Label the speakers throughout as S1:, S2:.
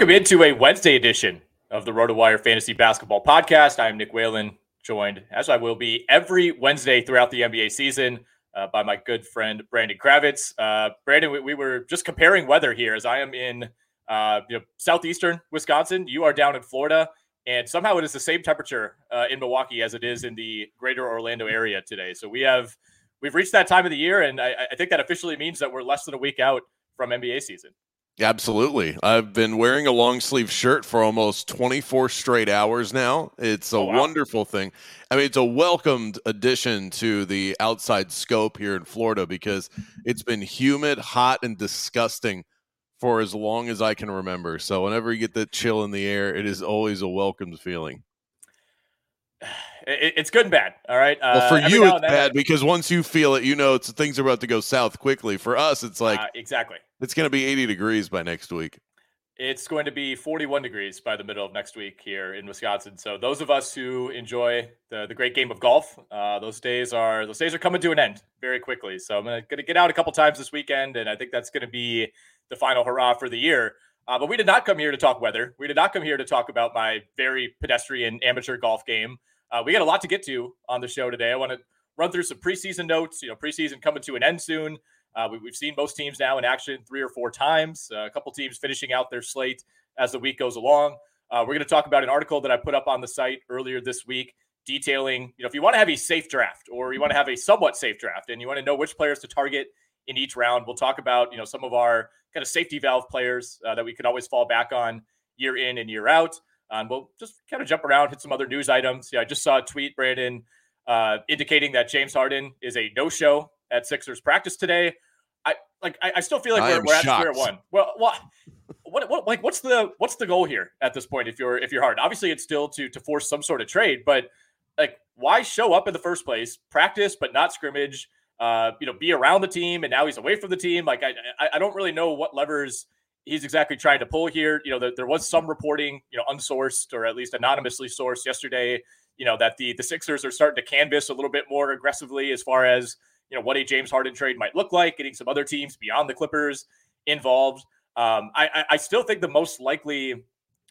S1: Welcome into a Wednesday edition of the RotoWire Fantasy Basketball Podcast. I am Nick Whalen, joined as I will be every Wednesday throughout the NBA season uh, by my good friend Brandon Kravitz. Uh, Brandon, we, we, were just comparing weather here as I am in uh, you know, southeastern Wisconsin. You are down in Florida, and somehow it is the same temperature uh, in Milwaukee as it is in the greater Orlando area today. So we have we've reached that time of the year, and I, I think that officially means that we're less than a week out from NBA season.
S2: Absolutely. I've been wearing a long sleeve shirt for almost 24 straight hours now. It's a oh, wow. wonderful thing. I mean, it's a welcomed addition to the outside scope here in Florida because it's been humid, hot, and disgusting for as long as I can remember. So whenever you get that chill in the air, it is always a welcomed feeling.
S1: It's good and bad. All right.
S2: Uh, well, for you, it's bad because once you feel it, you know it's things are about to go south quickly. For us, it's like uh,
S1: exactly
S2: it's going to be 80 degrees by next week.
S1: It's going to be 41 degrees by the middle of next week here in Wisconsin. So those of us who enjoy the, the great game of golf, uh, those days are those days are coming to an end very quickly. So I'm going to get out a couple times this weekend, and I think that's going to be the final hurrah for the year. Uh, but we did not come here to talk weather. We did not come here to talk about my very pedestrian amateur golf game. Uh, we got a lot to get to on the show today. I want to run through some preseason notes. You know, preseason coming to an end soon. Uh, we, have seen most teams now in action three or four times. Uh, a couple teams finishing out their slate as the week goes along. Uh, we're going to talk about an article that I put up on the site earlier this week detailing, you know, if you want to have a safe draft or you want to have a somewhat safe draft and you want to know which players to target in each round, we'll talk about, you know, some of our kind of safety valve players uh, that we can always fall back on year in and year out. Um, we'll just kind of jump around, hit some other news items. Yeah, I just saw a tweet, Brandon, uh, indicating that James Harden is a no-show at Sixers practice today. I like I, I still feel like we're, we're at square one. Well, what, what, what, like what's the what's the goal here at this point? If you're if you're hard, obviously it's still to to force some sort of trade, but like why show up in the first place? Practice, but not scrimmage. Uh, you know, be around the team, and now he's away from the team. Like I, I, I don't really know what levers he's exactly trying to pull here. You know, there, there was some reporting, you know, unsourced or at least anonymously sourced yesterday. You know that the the Sixers are starting to canvas a little bit more aggressively as far as you know what a James Harden trade might look like, getting some other teams beyond the Clippers involved. Um, I, I still think the most likely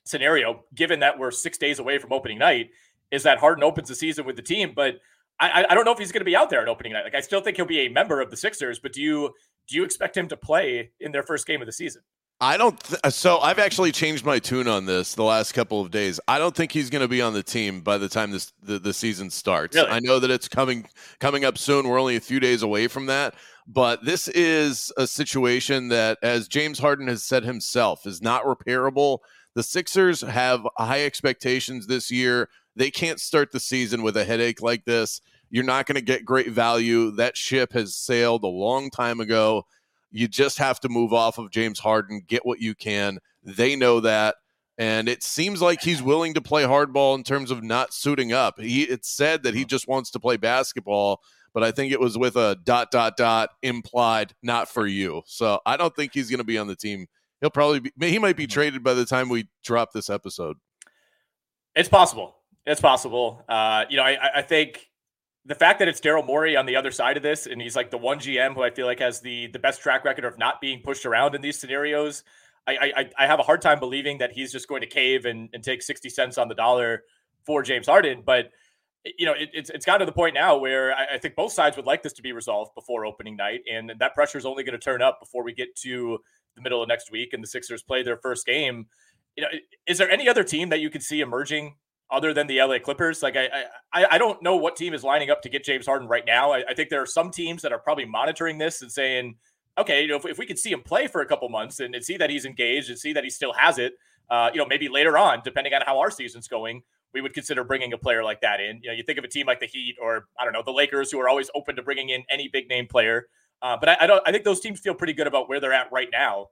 S1: scenario, given that we're six days away from opening night, is that Harden opens the season with the team. But I, I don't know if he's going to be out there at opening night. Like I still think he'll be a member of the Sixers. But do you do you expect him to play in their first game of the season?
S2: I don't. Th- uh, so I've actually changed my tune on this the last couple of days. I don't think he's going to be on the team by the time this the, the season starts. Really? I know that it's coming coming up soon. We're only a few days away from that, but this is a situation that, as James Harden has said himself, is not repairable. The Sixers have high expectations this year. They can't start the season with a headache like this. You're not going to get great value. That ship has sailed a long time ago. You just have to move off of James Harden, get what you can. They know that. And it seems like he's willing to play hardball in terms of not suiting up. He it said that he just wants to play basketball, but I think it was with a dot dot dot implied not for you. So I don't think he's going to be on the team. He'll probably be he might be mm-hmm. traded by the time we drop this episode.
S1: It's possible. It's possible. Uh, you know, I, I think the fact that it's Daryl Morey on the other side of this, and he's like the one GM who I feel like has the the best track record of not being pushed around in these scenarios. I I, I have a hard time believing that he's just going to cave and, and take sixty cents on the dollar for James Harden. But you know, it, it's it's got to the point now where I, I, think both sides would like this to be resolved before opening night, and that pressure is only going to turn up before we get to the middle of next week and the Sixers play their first game. You know, is there any other team that you could see emerging other than the LA Clippers. Like I, I, I don't know what team is lining up to get James Harden right now. I, I think there are some teams that are probably monitoring this and saying, okay, you know, if, if we could see him play for a couple months and, and, see that he's engaged and see that he still has it, uh, you know, maybe later on, depending on how our season's going, we would consider bringing a player like that in. You know, you think of a team like the Heat or I don't know the Lakers, who are always open to bringing in any big name player. Uh, but I, I don't. I think those teams feel pretty good about where they're at right now,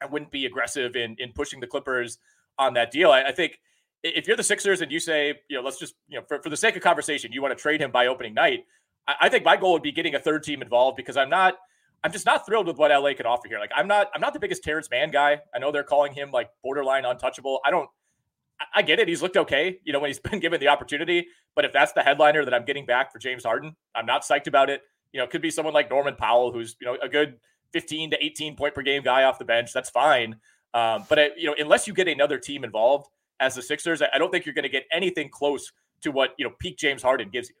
S1: and wouldn't be aggressive in in pushing the Clippers on that deal. I, I think if you're the Sixers and you say, you know, let's just, you know, for, for the sake of conversation, you want to trade him by opening night, I, I think my goal would be getting a third team involved because I'm not, I'm just not thrilled with what LA can offer here. Like, I'm not, I'm not the biggest Terance Mann guy. I know they're calling him like borderline untouchable. I don't, I get it. He's looked okay, you know, when he's been given the opportunity. But if that's the headliner that I'm getting back for James Harden, I'm not psyched about it. You know, it could be someone like Norman Powell, who's, you know, a good 15 to 18 point per game guy off the bench. That's fine. Um, but, you know, unless you get another team involved, as the Sixers, I don't think you're going to get anything close to what you know peak James Harden gives you.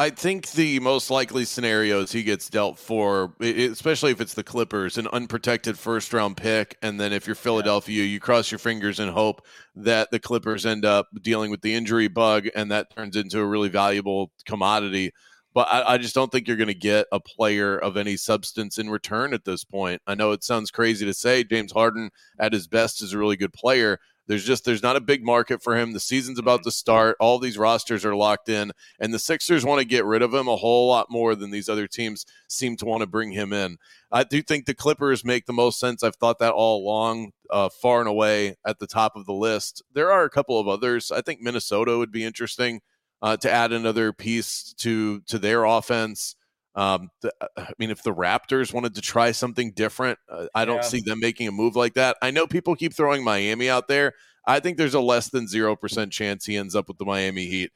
S2: I think the most likely scenario is he gets dealt for, especially if it's the Clippers, an unprotected first round pick. And then if you're Philadelphia, you cross your fingers and hope that the Clippers end up dealing with the injury bug and that turns into a really valuable commodity. But I, I just don't think you're going to get a player of any substance in return at this point. I know it sounds crazy to say James Harden at his best is a really good player, there's just there's not a big market for him. The season's about to start. All these rosters are locked in, and the Sixers want to get rid of him a whole lot more than these other teams seem to want to bring him in. I do think the Clippers make the most sense. I've thought that all along, uh, far and away at the top of the list. There are a couple of others. I think Minnesota would be interesting uh, to add another piece to to their offense. Um, the, uh, I mean, if the Raptors wanted to try something different, uh, I don't yeah. see them making a move like that. I know people keep throwing Miami out there. I think there's a less than 0% chance he ends up with the Miami Heat.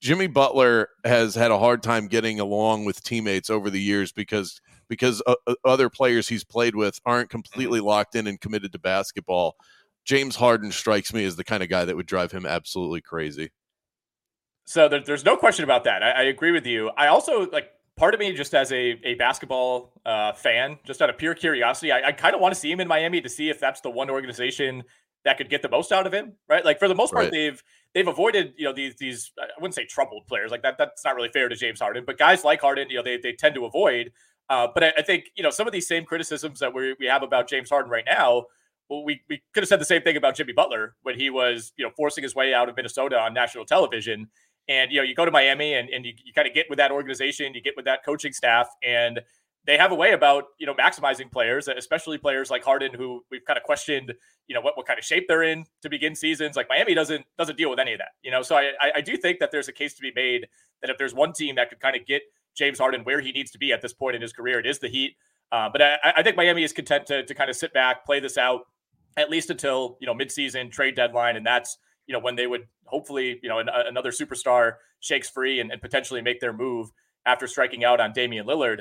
S2: Jimmy Butler has had a hard time getting along with teammates over the years because because uh, uh other players he's played with aren't completely mm-hmm. locked in and committed to basketball. James Harden strikes me as the kind of guy that would drive him absolutely crazy.
S1: So there, there's no question about that. I, I, agree with you. I also like part of me, just as a, a basketball uh, fan, just out of pure curiosity, I, I kind of want to see him in Miami to see if that's the one organization that could get the most out of him, right? Like for the most part, right. they've they've avoided you know these these I wouldn't say troubled players like that. That's not really fair to James Harden, but guys like Harden, you know, they they tend to avoid. Uh, but I, I, think you know some of these same criticisms that we we have about James Harden right now. Well, we, we could have said the same thing about Jimmy Butler when he was, you know, forcing his way out of Minnesota on national television. And you know, you go to Miami and, and you, you kind of get with that organization, you get with that coaching staff, and they have a way about you know maximizing players, especially players like Harden, who we've kind of questioned, you know, what, what kind of shape they're in to begin seasons. Like Miami doesn't doesn't deal with any of that, you know. So I I do think that there's a case to be made that if there's one team that could kind of get James Harden where he needs to be at this point in his career, it is the Heat. Uh, but I, I think Miami is content to to kind of sit back, play this out, at least until you know midseason trade deadline, and that's you know, when they would hopefully, you know, an, another superstar shakes free and, and, potentially make their move after striking out on Damian Lillard.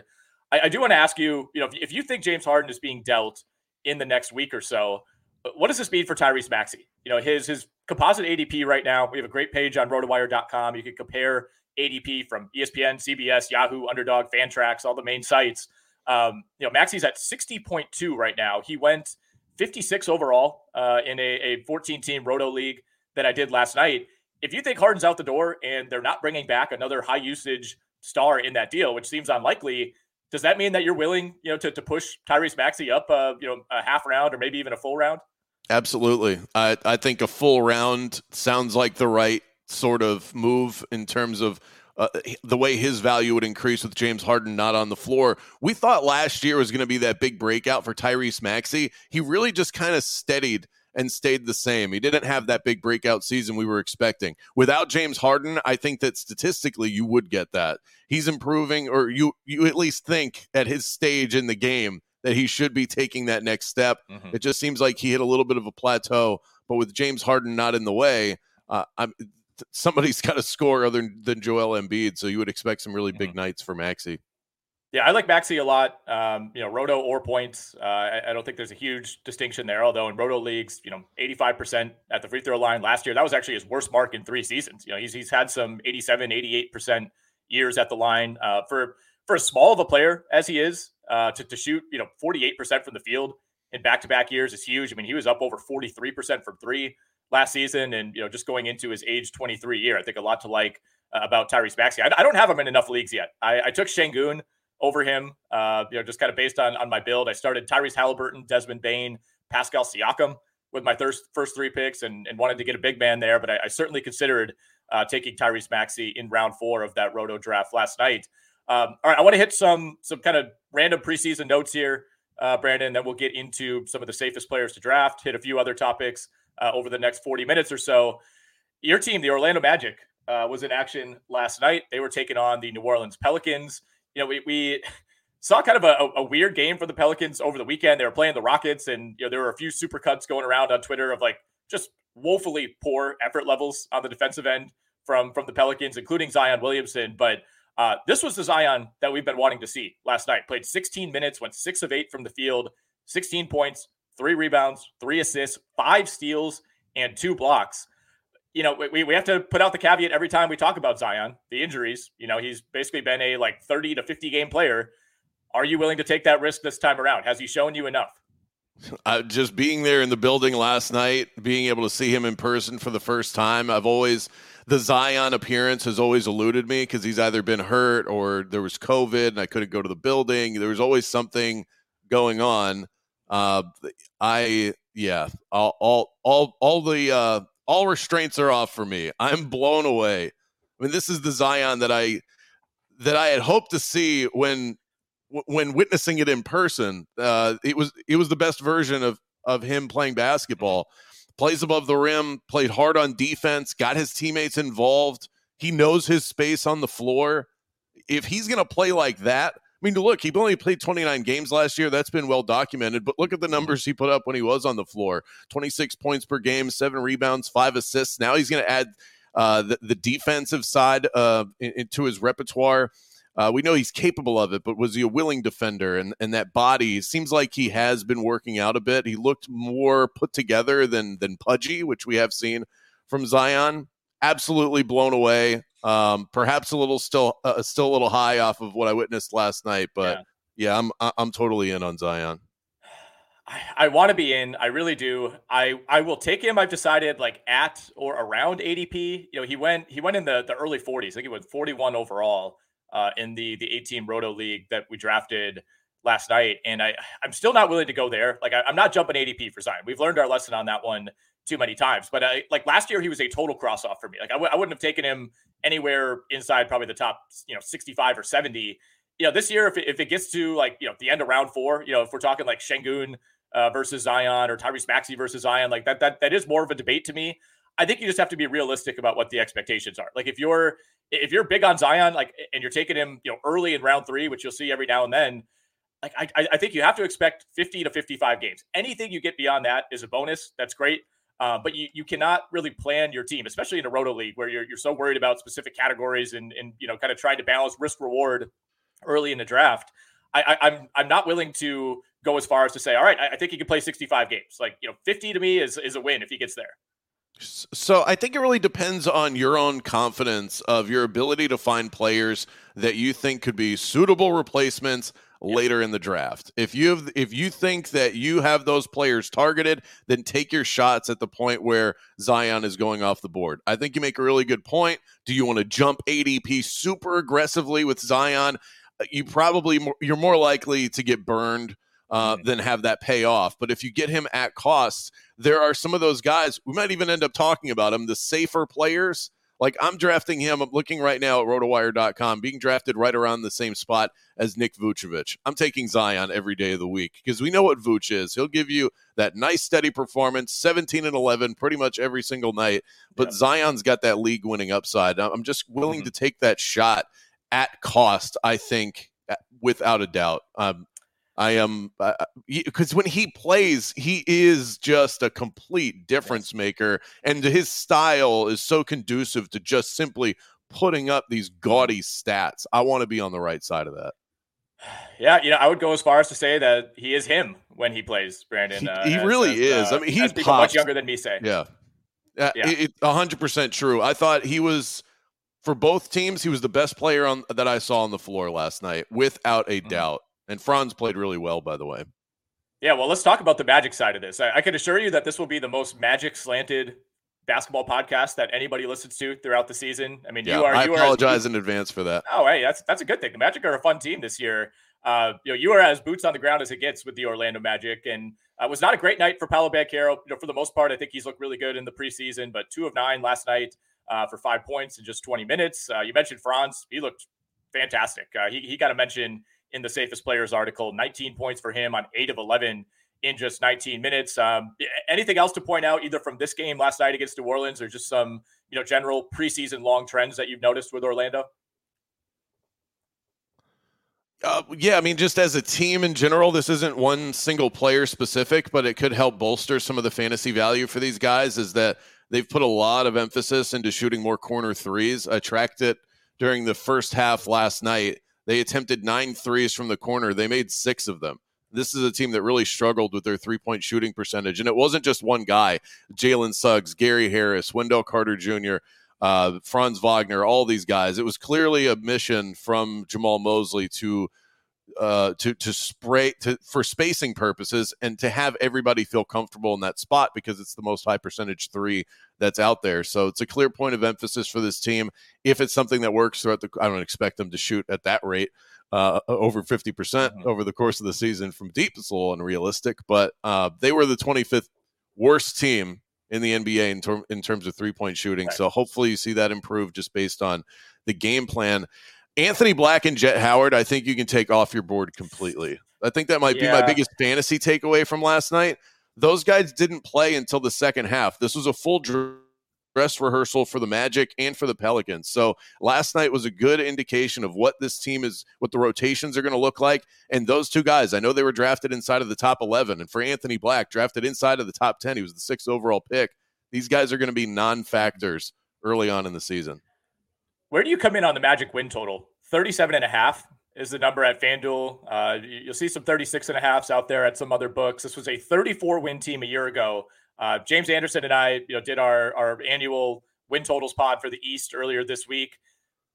S1: I, I do want to ask you, you know, if, if, you think James Harden is being dealt in the next week or so, what does this mean for Tyrese Maxey? You know, his his composite ADP right now. We have a great page on rotowire.com. You can compare ADP from ESPN, CBS, Yahoo, Underdog, Fantrax, all the main sites. Um, you know, Maxey's at 60.2 right now. He went 56 overall uh, in a, a 14 team Roto league that I did last night. If you think Harden's out the door and they're not bringing back another high usage star in that deal, which seems unlikely, does that mean that you're willing, you know, to, to push Tyrese Maxey up, uh, you know, a half round or maybe even a full round?
S2: Absolutely. I, I think a full round sounds like the right sort of move in terms of uh, the way his value would increase with James Harden not on the floor. We thought last year was going to be that big breakout for Tyrese Maxey. He really just kind of steadied and stayed the same. He didn't have that big breakout season we were expecting. Without James Harden, I think that statistically you would get that. He's improving or you you at least think at his stage in the game that he should be taking that next step. Mm-hmm. It just seems like he hit a little bit of a plateau, but with James Harden not in the way, uh, I'm somebody's got to score other than Joel Embiid, so you would expect some really big mm-hmm. nights for Maxey.
S1: Yeah, I like Maxey a lot. Um, you know, roto or points. Uh, I, I, don't think there's a huge distinction there. Although in roto leagues, you know, 85% at the free throw line last year, that was actually his worst mark in three seasons. You know, he's he's had some 87, 88% years at the line. Uh, for for as small of a player as he is, uh, to to shoot, you know, 48% from the field in back to back years is huge. I mean, he was up over 43% from three last season, and you know, just going into his age 23 year, I think a lot to like uh, about Tyrese Maxey. I, I, don't have him in enough leagues yet. I, I took Sengun over him. Uh, you know, just kind of based on on my build. I started Tyrese Halliburton, Desmond Bane, Pascal Siakam with my first first three picks, and, and wanted to get a big man there. But I, I certainly considered uh, taking Tyrese Maxey in round four of that Roto draft last night. Um, all right, I want to hit some some kind of random preseason notes here, uh, Brandon. Then we'll get into some of the safest players to draft. Hit a few other topics uh, over the next forty minutes or so. Your team, the Orlando Magic, uh, was in action last night. They were taking on the New Orleans Pelicans you know, we, we saw kind of a, a, weird game for the Pelicans over the weekend. They were playing the Rockets, and you know there were a few super cuts going around on Twitter of like just woefully poor effort levels on the defensive end from from the Pelicans, including Zion Williamson. But uh, this was the Zion that we've been wanting to see last night. Played 16 minutes, went six of eight from the field, 16 points, three rebounds, three assists, five steals, and two blocks you know, we, we have to put out the caveat every time we talk about Zion, the injuries. You know, he's basically been a like 30 to 50 game player. Are you willing to take that risk this time around? Has he shown you enough?
S2: Uh, just being there in the building last night, being able to see him in person for the first time, I've always the Zion appearance has always eluded me because he's either been hurt or there was COVID and I couldn't go to the building. There was always something going on. Uh, I yeah, all all all, all the uh, all restraints are off for me. I'm blown away. I mean, this is the Zion that I that I had hoped to see when when witnessing it in person. Uh, it was it was the best version of of him playing basketball. Plays above the rim, played hard on defense, got his teammates involved. He knows his space on the floor. If he's going to play like that, mean, look, he only played 29 games last year. That's been well documented. But look at the numbers he put up when he was on the floor 26 points per game, seven rebounds, five assists. Now he's going to add uh, the, the, defensive side uh, into his repertoire. Uh, we know he's capable of it, but was he a willing defender? And and that body seems like he has been working out a bit. He looked more put together than than pudgy, which we have seen from Zion. Absolutely blown away. Um, perhaps a little still uh, still a little high off of what I witnessed last night, but yeah, yeah I'm I'm totally in on Zion.
S1: I, I want to be in. I really do. I I will take him. I've decided like at or around ADP. You know, he went he went in the the early 40s. I think he went 41 overall uh, in the the 18 Roto League that we drafted last night, and I I'm still not willing to go there. Like I, am not jumping ADP for Zion. We've learned our lesson on that one too many times. But I, like last year, he was a total cross off for me. Like I w- I wouldn't have taken him anywhere inside probably the top, you know, 65 or 70. You know, this year, if it, if it gets to like, you know, the end of round four, you know, if we're talking like Sengun uh, versus Zion or Tyrese Maxey versus Zion, like that, that, that is more of a debate to me. I think you just have to be realistic about what the expectations are. Like if you're, if you're big on Zion, like, and you're taking him, you know, early in round three, which you'll see every now and then, like I, I think you have to expect 50 to 55 games. Anything you get beyond that is a bonus. That's great. Uh, but you, you cannot really plan your team, especially in a roto league where you're, you're so worried about specific categories and, and you know kind of trying to balance risk reward early in the draft. I, I, I'm, I'm not willing to go as far as to say, all right, I, I think he can play 65 games. Like you know, 50 to me is is a win if he gets there.
S2: So I think it really depends on your own confidence of your ability to find players that you think could be suitable replacements later in the draft. If you have, if you think that you have those players targeted, then take your shots at the point where Zion is going off the board. I think you make a really good point. Do you want to jump ADP super aggressively with Zion? Uh, you probably you're more likely to get burned uh, than have that pay off. But if you get him at cost, there are some of those guys. We might even end up talking about him. The safer players like I'm drafting him. I'm looking right now at rotowire.com, being drafted right around the same spot as Nick Vucevic. I'm taking Zion every day of the week because we know what Vuce is. He'll give you that nice steady performance, 17 and 11 pretty much every single night. But yeah. Zion's got that league winning upside. I'm just willing mm-hmm. to take that shot at cost, I think, without a doubt. Um, I am because uh, when he plays, he is just a complete difference maker, and his style is so conducive to just simply putting up these gaudy stats. I want to be on the right side of that.
S1: Yeah, you know, I would go as far as to say that he is him when he plays Brandon.
S2: Uh, he, he as, really as, is. Uh, I mean, he's
S1: much younger than me say.
S2: Yeah, yeah, hundred percent true. I thought he was for both teams. He was the best player on that I saw on the floor last night, without a mm-hmm. doubt. And Franz played really well, by the way.
S1: Yeah, well, let's talk about the Magic side of this. I, I can assure you that this will be the most Magic slanted basketball podcast that anybody listens to throughout the season. I mean,
S2: yeah,
S1: you are.
S2: I
S1: you
S2: apologize
S1: are
S2: in advance for that.
S1: Oh, hey, that's that's a good thing. The Magic are a fun team this year. Uh, you know, you are as boots on the ground as it gets with the Orlando Magic, and uh, was not a great night for Paolo Banchero. You know, for the most part, I think he's looked really good in the preseason, but two of nine last night uh, for five points in just 20 minutes. Uh, you mentioned Franz; he looked fantastic. Uh, he he got a mention in the safest players article. 19 points for him on eight of 11 in just 19 minutes. Um, anything else to point out, either from this game last night against New Orleans, or just some you know general preseason long trends that you've noticed with Orlando?
S2: Uh, yeah, I mean, just as a team in general, this isn't one single player specific, but it could help bolster some of the fantasy value for these guys. Is that they've put a lot of emphasis into shooting more corner threes. I tracked it during the first half last night. They attempted nine threes from the corner. They made six of them. This is a team that really struggled with their three point shooting percentage. And it wasn't just one guy Jalen Suggs, Gary Harris, Wendell Carter Jr., uh, Franz Wagner, all these guys. It was clearly a mission from Jamahl Mosley to uh, to to spray to for spacing purposes and to have everybody feel comfortable in that spot because it's the most high percentage three that's out there. So it's a clear point of emphasis for this team. If it's something that works throughout the, I don't expect them to shoot at that rate. Uh, over 50% mm hmm over the course of the season from deep. It's a little unrealistic, but uh, they were the 25th worst team in the NBA in, ter- in terms of three point shooting. Right. So hopefully you see that improve just based on the game plan. Anthony Black and Jett Howard, I think you can take off your board completely. I think that might yeah. be my biggest fantasy takeaway from last night. Those guys didn't play until the second half. This was a full dress rehearsal for the Magic and for the Pelicans. So last night was a good indication of what this team is, what the rotations are going to look like. And those two guys, I know they were drafted inside of the top 11. And for Anthony Black, drafted inside of the top 10, he was the sixth overall pick. These guys are going to be non factors early on in the season.
S1: Where do you come in on the Magic win total? 37 and a half is the number at FanDuel. Uh, you'll see some 36 and a halfs out there at some other books. This was a 34 win team a year ago. Uh, James Anderson and I, you know, did our our annual win totals pod for the East earlier this week.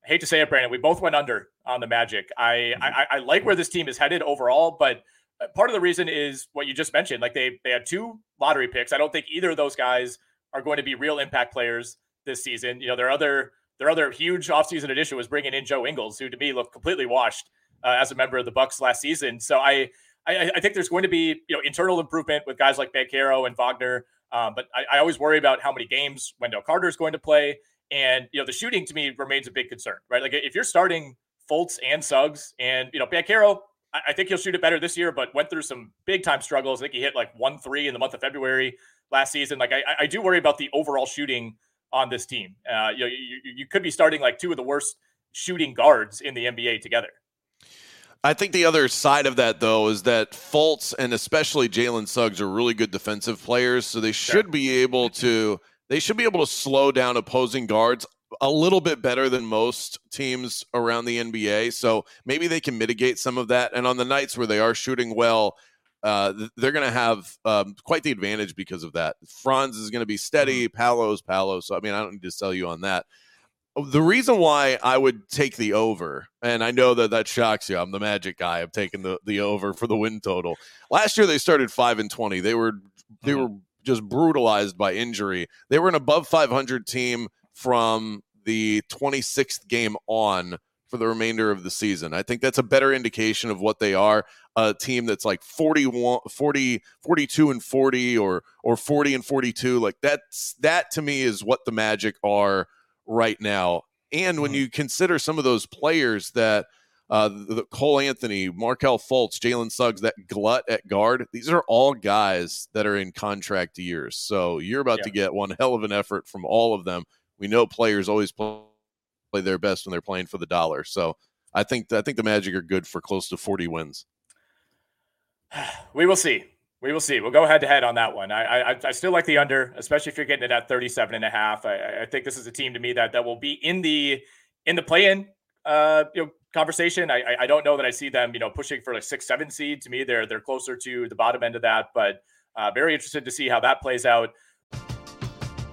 S1: I hate to say it, Brandon, we both went under on the Magic. I, I I like where this team is headed overall, but part of the reason is what you just mentioned. Like they they had two lottery picks. I don't think either of those guys are going to be real impact players this season. You know, there are other their other huge offseason addition was bringing in Joe Ingles, who to me looked completely washed uh, as a member of the Bucks last season. So I, I, I think there's going to be you know internal improvement with guys like Banchero and Wagner. Um, but I, I, always worry about how many games Wendell Carter is going to play, and you know the shooting to me remains a big concern, right? Like if you're starting Fultz and Suggs, and you know Banchero, I, I think he'll shoot it better this year, but went through some big time struggles. I think he hit like one three in the month of February last season. Like I, I do worry about the overall shooting on this team. Uh, you, know, you, you could be starting like two of the worst shooting guards in the NBA together.
S2: I think the other side of that, though, is that Fultz and especially Jalen Suggs are really good defensive players, so they should sure. be able to they should be able to slow down opposing guards a little bit better than most teams around the NBA. So maybe they can mitigate some of that. And on the nights where they are shooting well, uh, they're going to have um, quite the advantage because of that. Franz is going to be steady. Mm-hmm. Paolo's Paolo. So, I mean, I don't need to sell you on that. The reason why I would take the over, and I know that that shocks you. I'm the magic guy. I'm taking the, the over for the win total. Last year they started five and twenty. They were they mm-hmm. were just brutalized by injury. They were an above 500 team from the 26th game on for the remainder of the season. I think that's a better indication of what they are. A team that's like 41 40 42 and 40 or or 40 and 42 like that's that to me is what the Magic are right now. And when mm-hmm. you consider some of those players that uh, the, Cole Anthony, Markelle Fultz, Jalen Suggs, that glut at guard. These are all guys that are in contract years. So you're about yeah. to get one hell of an effort from all of them. We know players always play play their best when they're playing for the dollar. So I think I think the Magic are good for close to 40 wins.
S1: We will see. We will see. We'll go head to head on that one. I, I I still like the under, especially if you're getting it at 37 and a half. I, I think this is a team to me that that will be in the in the play-in uh you know conversation. I I don't know that I see them you know pushing for like six seven seed. To me, they're they're closer to the bottom end of that, but uh, very interested to see how that plays out.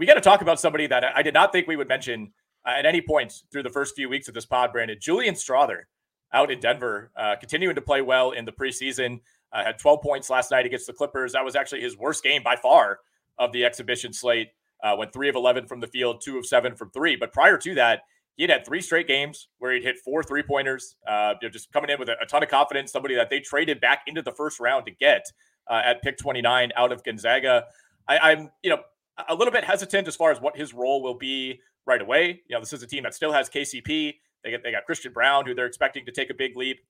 S1: we got to talk about somebody that I did not think we would mention uh, at any point through the first few weeks of this pod, Brandon. Julian Strawther out in Denver, uh, continuing to play well in the preseason. Uh, had 12 points last night against the Clippers. That was actually his worst game by far of the exhibition slate. Uh, went three of 11 from the field, two of seven from three. But prior to that, he had had three straight games where he'd hit four three pointers. Uh, just coming in with a, a, ton of confidence. Somebody that they traded back into the first round to get uh, at pick 29 out of Gonzaga. I, am you know, a little bit hesitant as far as what his role will be right away. You know, this is a team that still has KCP. They get they got Christian Braun, who they're expecting to take a big leap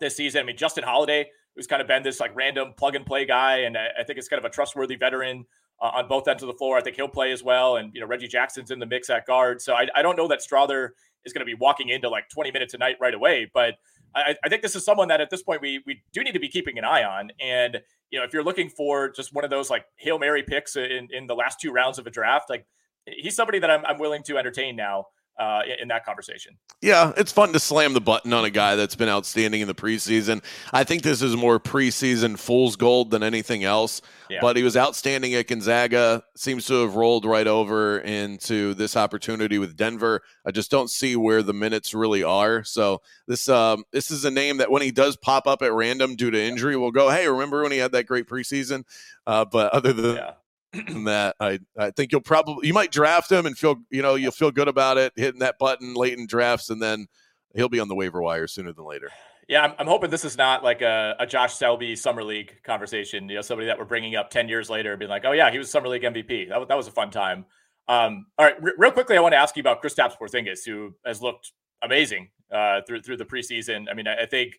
S1: this season. I mean, Justin Holiday, who's kind of been this like random plug and play guy, and I, I think it's kind of a trustworthy veteran uh, on both ends of the floor. I think he'll play as well, and you know Reggie Jackson's in the mix at guard. So I, I don't know that Strawther is going to be walking into like 20 minutes a night right away, but I, I think this is someone that at this point we we do need to be keeping an eye on. And you know, if you're looking for just one of those like Hail Mary picks in, in the last two rounds of a draft, like he's somebody that I'm, I'm willing to entertain now uh, in that conversation.
S2: Yeah, it's fun to slam the button on a guy that's been outstanding in the preseason. I think this is more preseason fool's gold than anything else. Yeah. But he was outstanding at Gonzaga. Seems to have rolled right over into this opportunity with Denver. I just don't see where the minutes really are. So this um, this is a name that when he does pop up at random due to injury, we'll go, hey, remember when he had that great preseason? Uh, but other than yeah that I, I think you'll probably you might draft him and feel you know you'll feel good about it hitting that button late in drafts and then he'll be on the waiver wire sooner than later.
S1: Yeah, I'm, I'm hoping this is not like a, a, Josh Selby summer league conversation. You know, somebody that we're bringing up ten years later and being like, oh yeah, he was summer league MVP. That, that was a fun time. Um, all right, r- real quickly, I want to ask you about Kristaps Porzingis, who has looked amazing uh, through through the preseason. I mean, I, I think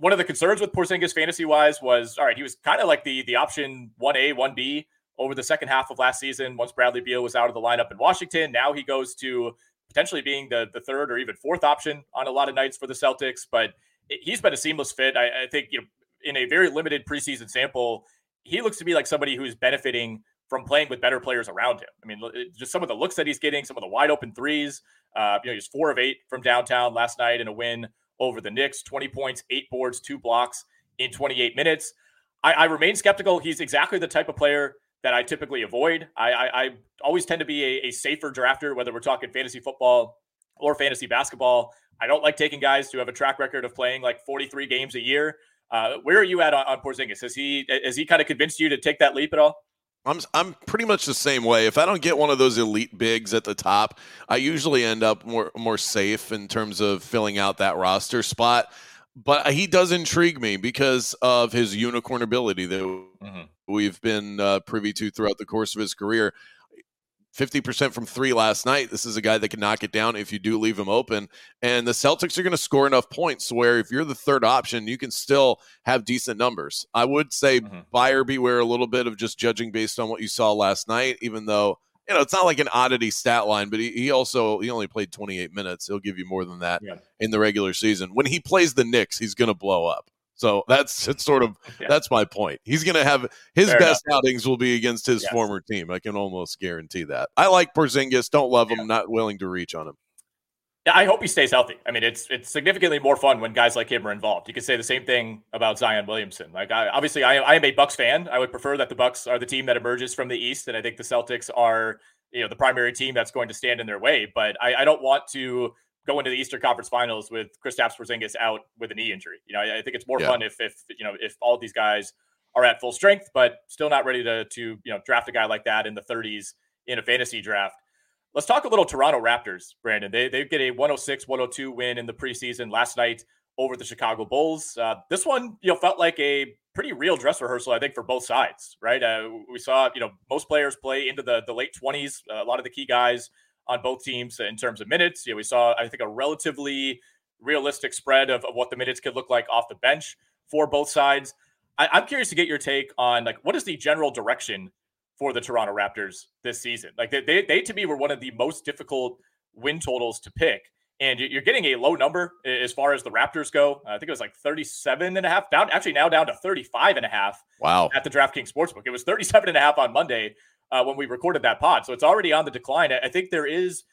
S1: one of the concerns with Porzingis fantasy wise was all right, he was kind of like the the option one A, one B over the second half of last season once Bradley Beal was out of the lineup in Washington. Now he goes to potentially being the, the third or even fourth option on a lot of nights for the Celtics. But he's been a seamless fit. I, I think you know in a very limited preseason sample, he looks to be like somebody who's benefiting from playing with better players around him. I mean, just some of the looks that he's getting, some of the wide open threes. Uh, you know, he's four of eight from downtown last night in a win over the Knicks, 20 points, eight boards, two blocks in 28 minutes. I, I remain skeptical. He's exactly the type of player that I typically avoid. I, I, I always tend to be a, a, safer drafter, whether we're talking fantasy football or fantasy basketball. I don't like taking guys who have a track record of playing like 43 games a year. Uh, where are you at on, on Porzingis? Has he has he kind of convinced you to take that leap at all?
S2: I'm I'm pretty much the same way. If I don't get one of those elite bigs at the top, I usually end up more more safe in terms of filling out that roster spot. But he does intrigue me because of his unicorn ability that mm-hmm. we've been uh, privy to throughout the course of his career. 50% from three last night. This is a guy that can knock it down if you do leave him open. And the Celtics are going to score enough points where if you're the third option, you can still have decent numbers. I would say mm-hmm. buyer beware a little bit of just judging based on what you saw last night, even though, you know, it's not like an oddity stat line, but he, he also, he only played 28 minutes. He'll give you more than that yeah. in the regular season. When he plays the Knicks, he's going to blow up. So that's it's sort of yeah. that's my point. He's going to have his Fair best enough. outings will be against his yes. former team. I can almost guarantee that. I like Porzingis. Don't love him. Not willing to reach on him.
S1: Yeah, I hope he stays healthy. I mean, it's it's significantly more fun when guys like him are involved. You could say the same thing about Zion Williamson. Like, I, obviously, I, I am a Bucks fan. I would prefer that the Bucks are the team that emerges from the East, and I think the Celtics are you know the primary team that's going to stand in their way. But I, I don't want to go into the Eastern Conference Finals with Kristaps Porzingis out with a knee injury. You know, I, I think it's more yeah. fun if if you know if all these guys are at full strength, but still not ready to to you know draft a guy like that in the 30s in a fantasy draft. Let's talk a little Toronto Raptors, Brandon. They they get a 106-102 win in the preseason last night over the Chicago Bulls. Uh, this one, you know, felt like a pretty real dress rehearsal, I think, for both sides. Right? Uh, we saw, you know, most players play into the the late 20s. Uh, a lot of the key guys on both teams in terms of minutes. You know, we saw, I think, a relatively realistic spread of, of what the minutes could look like off the bench for both sides. I, I'm curious to get your take on like what is the general direction for the Toronto Raptors this season? Like they, they, they to me were one of the most difficult win totals to pick. And you're getting a low number as far as the Raptors go. I think it was like 37 and a half down, actually now down to 35 and a half.
S2: Wow.
S1: At the DraftKings Sportsbook. It was 37 and a half on Monday uh, when we recorded that pod. So it's already on the decline. I think there is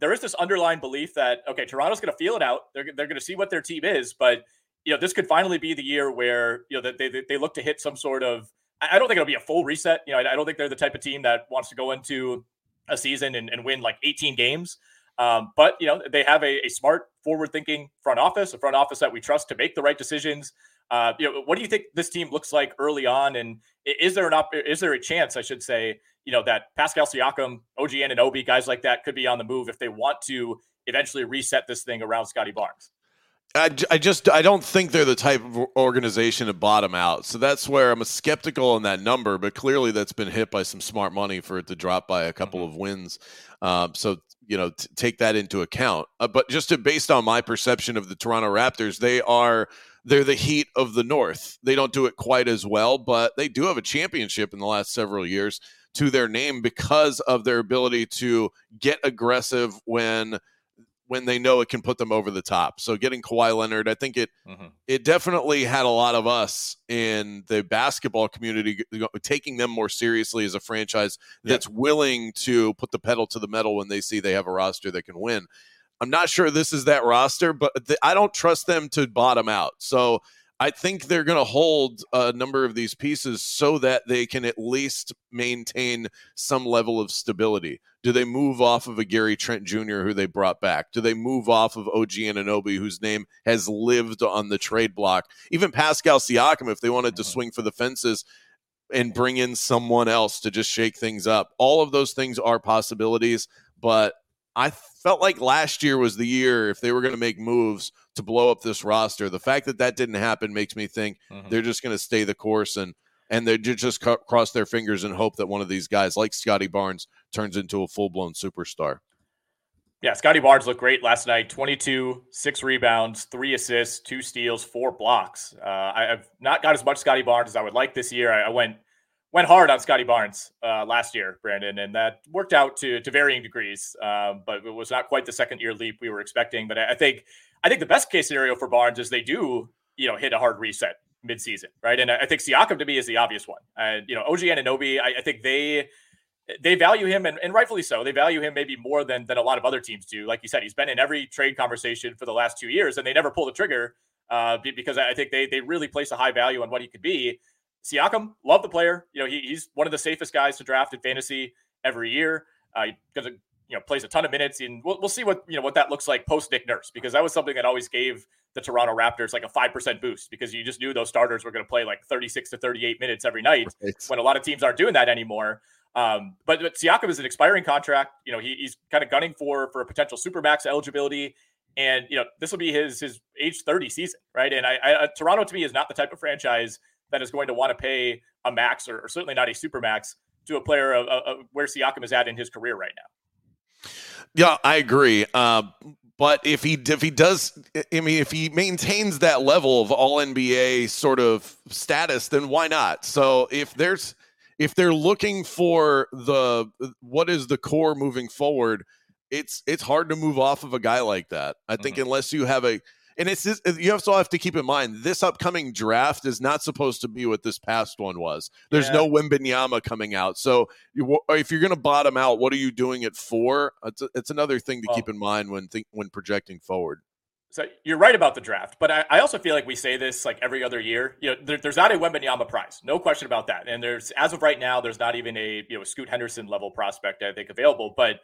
S1: there is this underlying belief that okay, Toronto's going to feel it out. They're they're going to see what their team is, but you know this could finally be the year where you know they they, they look to hit some sort of. I don't think it'll be a full reset. You know, I, I don't think they're the type of team that wants to go into a season and, and win like 18 games. Um, but you know they have a, a smart, forward-thinking front office, a front office that we trust to make the right decisions. Uh, you know, what do you think this team looks like early on, and is there an op- is there a chance, I should say, you know, that Pascal Siakam, OG Anunoby, guys like that could be on the move if they want to eventually reset this thing around Scottie Barnes.
S2: I, I just I don't think they're the type of organization to bottom out. So that's where I'm a skeptical on that number. But clearly, that's been hit by some smart money for it to drop by a couple mm-hmm. of wins. Um, so you know, t- take that into account. Uh, but just to, based on my perception of the Toronto Raptors, they are they're the heat of the North. They don't do it quite as well, but they do have a championship in the last several years to their name because of their ability to get aggressive when when they know it can put them over the top. So getting Kawhi Leonard, I think it mm-hmm. it definitely had a lot of us in the basketball community taking them more seriously as a franchise that's willing to put the pedal to the metal when they see they have a roster that can win. I'm not sure this is that roster, but I don't trust them to bottom out. So I think they're going to hold a number of these pieces so that they can at least maintain some level of stability. Do they move off of a Gary Trent Jr. who they brought back? Do they move off of OG Anunoby, whose name has lived on the trade block? Even Pascal Siakam, if they wanted to swing for the fences and bring in someone else to just shake things up, all of those things are possibilities. But I felt like last year was the year if they were going to make moves to blow up this roster. The fact that that didn't happen makes me think mm-hmm. they're just going to stay the course and and they just cross their fingers and hope that one of these guys, like Scottie Barnes, turns into a full blown superstar.
S1: Yeah, Scottie Barnes looked great last night 22, six rebounds, three assists, two steals, four blocks. Uh, I, have not got as much Scottie Barnes as I would like this year. I, I went went hard on Scottie Barnes uh, last year, Brandon, and that worked out to to varying degrees. Um, but it was not quite the second year leap we were expecting. But I, I, think I think the best case scenario for Barnes is they do you know hit a hard reset midseason, right? And I think Siakam to me is the obvious one. And you know, OG Anunoby, I, I think they they value him and, and, rightfully so. They value him maybe more than than a lot of other teams do. Like you said, he's been in every trade conversation for the last two years, and they never pull the trigger uh, because I think they they really place a high value on what he could be. Siakam, love the player. You know, he, he's one of the safest guys to draft in fantasy every year. Uh, because you know plays a ton of minutes, and we'll, we'll see what you know what that looks like post Nick Nurse because that was something that always gave the Toronto Raptors like a five percent boost because you just knew those starters were going to play like thirty six to thirty eight minutes every night right. when a lot of teams aren't doing that anymore. Um, but, but Siakam is an expiring contract. You know, he, he's kind of gunning for for a potential supermax eligibility, and you know this will be his his age thirty season, right? And I, I uh, Toronto to me is not the type of franchise that is going to want to pay a max or, or certainly not a super max to a player of, of, where Siakam is at in his career right now.
S2: Yeah, I agree. Uh, but if he if he does, I mean, if he maintains that level of All NBA sort of status, then why not? So if there's if they're looking for the what is the core moving forward, it's it's hard to move off of a guy like that. I think mm-hmm. unless you have a and it's just, you also have to keep in mind this upcoming draft is not supposed to be what this past one was. There's yeah. no Wembanyama coming out, so you, if you're going to bottom out, what are you doing it for? It's, it's another thing to well, keep in mind when think, when projecting forward.
S1: So you're right about the draft, but I, I, also feel like we say this like every other year. You know, there, there's not a Wembanyama prize, no question about that. And there's as of right now, there's not even a you know a Scoot Henderson level prospect I think available. But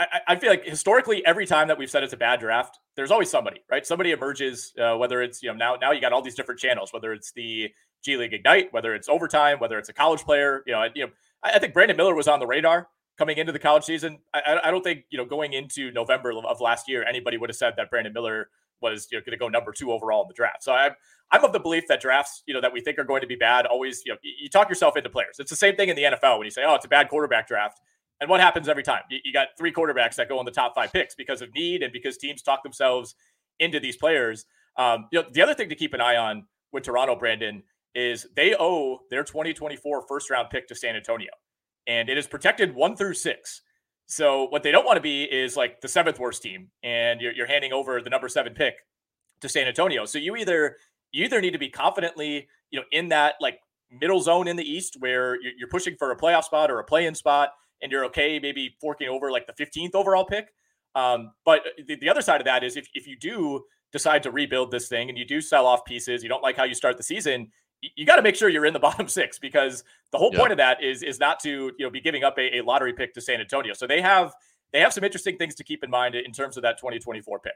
S1: I, I, feel like historically, every time that we've said it's a bad draft, there's always somebody, right? Somebody emerges, uh, whether it's, you know, now, now you got all these different channels, whether it's the G League Ignite, whether it's overtime, whether it's a college player, you know, I, you know, I, I think Brandon Miller was on the radar coming into the college season. I, I don't think, you know, going into November of last year, anybody would have said that Brandon Miller was, you know, going to go number two overall in the draft. So I'm, I'm of the belief that drafts, you know, that we think are going to be bad, always, you know, you talk yourself into players. It's the same thing in the NFL when you say, oh, it's a bad quarterback draft and what happens every time? You, you, got three quarterbacks that go in the top five picks because of need and because teams talk themselves into these players. Um, you know, the other thing to keep an eye on with Toronto, Brandon, is they owe their 2024 first round pick to San Antonio, and it is protected one through six. So what they don't want to be is like the seventh worst team, and you're, you're handing over the number seven pick to San Antonio. So you either you either need to be confidently, you know, in that like middle zone in the East where you're, you're pushing for a playoff spot or a play-in spot and you're okay maybe forking over like the 15th overall pick. Um, but the, the other side of that is if, if you do decide to rebuild this thing and you do sell off pieces, you don't like how you start the season, you, you got to make sure you're in the bottom six because the whole point of that is is not to you know be giving up a, a lottery pick to San Antonio. So they have they have some interesting things to keep in mind in terms of that 2024 pick.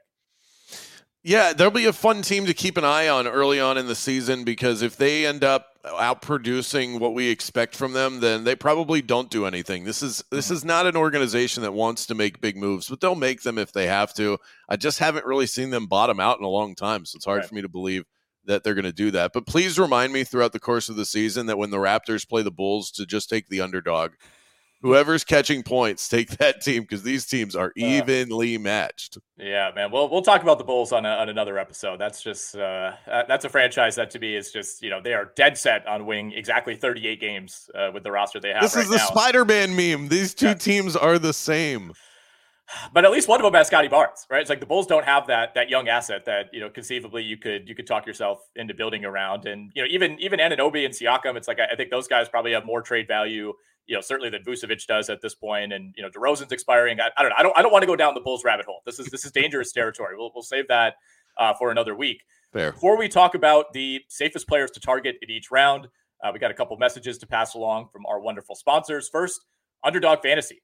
S2: Yeah, there'll be a fun team to keep an eye on early on in the season because if they end up outproducing what we expect from them, then they probably don't do anything. This is this mm-hmm. is not an organization that wants to make big moves, but they'll make them if they have to. I just haven't really seen them bottom out in a long time, so it's hard right. for me to believe that they're going to do that. But please remind me throughout the course of the season that when the Raptors play the Bulls to just take the underdog whoever's catching points, take that team because these teams are evenly uh, matched.
S1: Yeah, man. We'll we'll talk about the Bulls on, a, on another episode. That's just uh, that's a franchise that to me is just you know they are dead set on winning exactly 38 games uh, with the roster they have.
S2: This
S1: right
S2: is the Spider-Man meme. These two yeah. teams are the same.
S1: But at least one of them has Scottie Barnes, right? It's like the Bulls don't have that that young asset that you know conceivably you could you could talk yourself into building around, and you know even even Anunoby and Siakam, it's like I, I think those guys probably have more trade value you know, certainly that Vucevic does at this. And, you know, DeRozan's expiring. I, I don't know. I don't, I don't want to go down the Bulls rabbit hole. This is, this is dangerous territory. We'll, we'll save that uh, for another week.
S2: Fair.
S1: Before we talk about the safest players to target in each round, uh, we got a couple messages to pass along from our wonderful sponsors. First, Underdog Fantasy.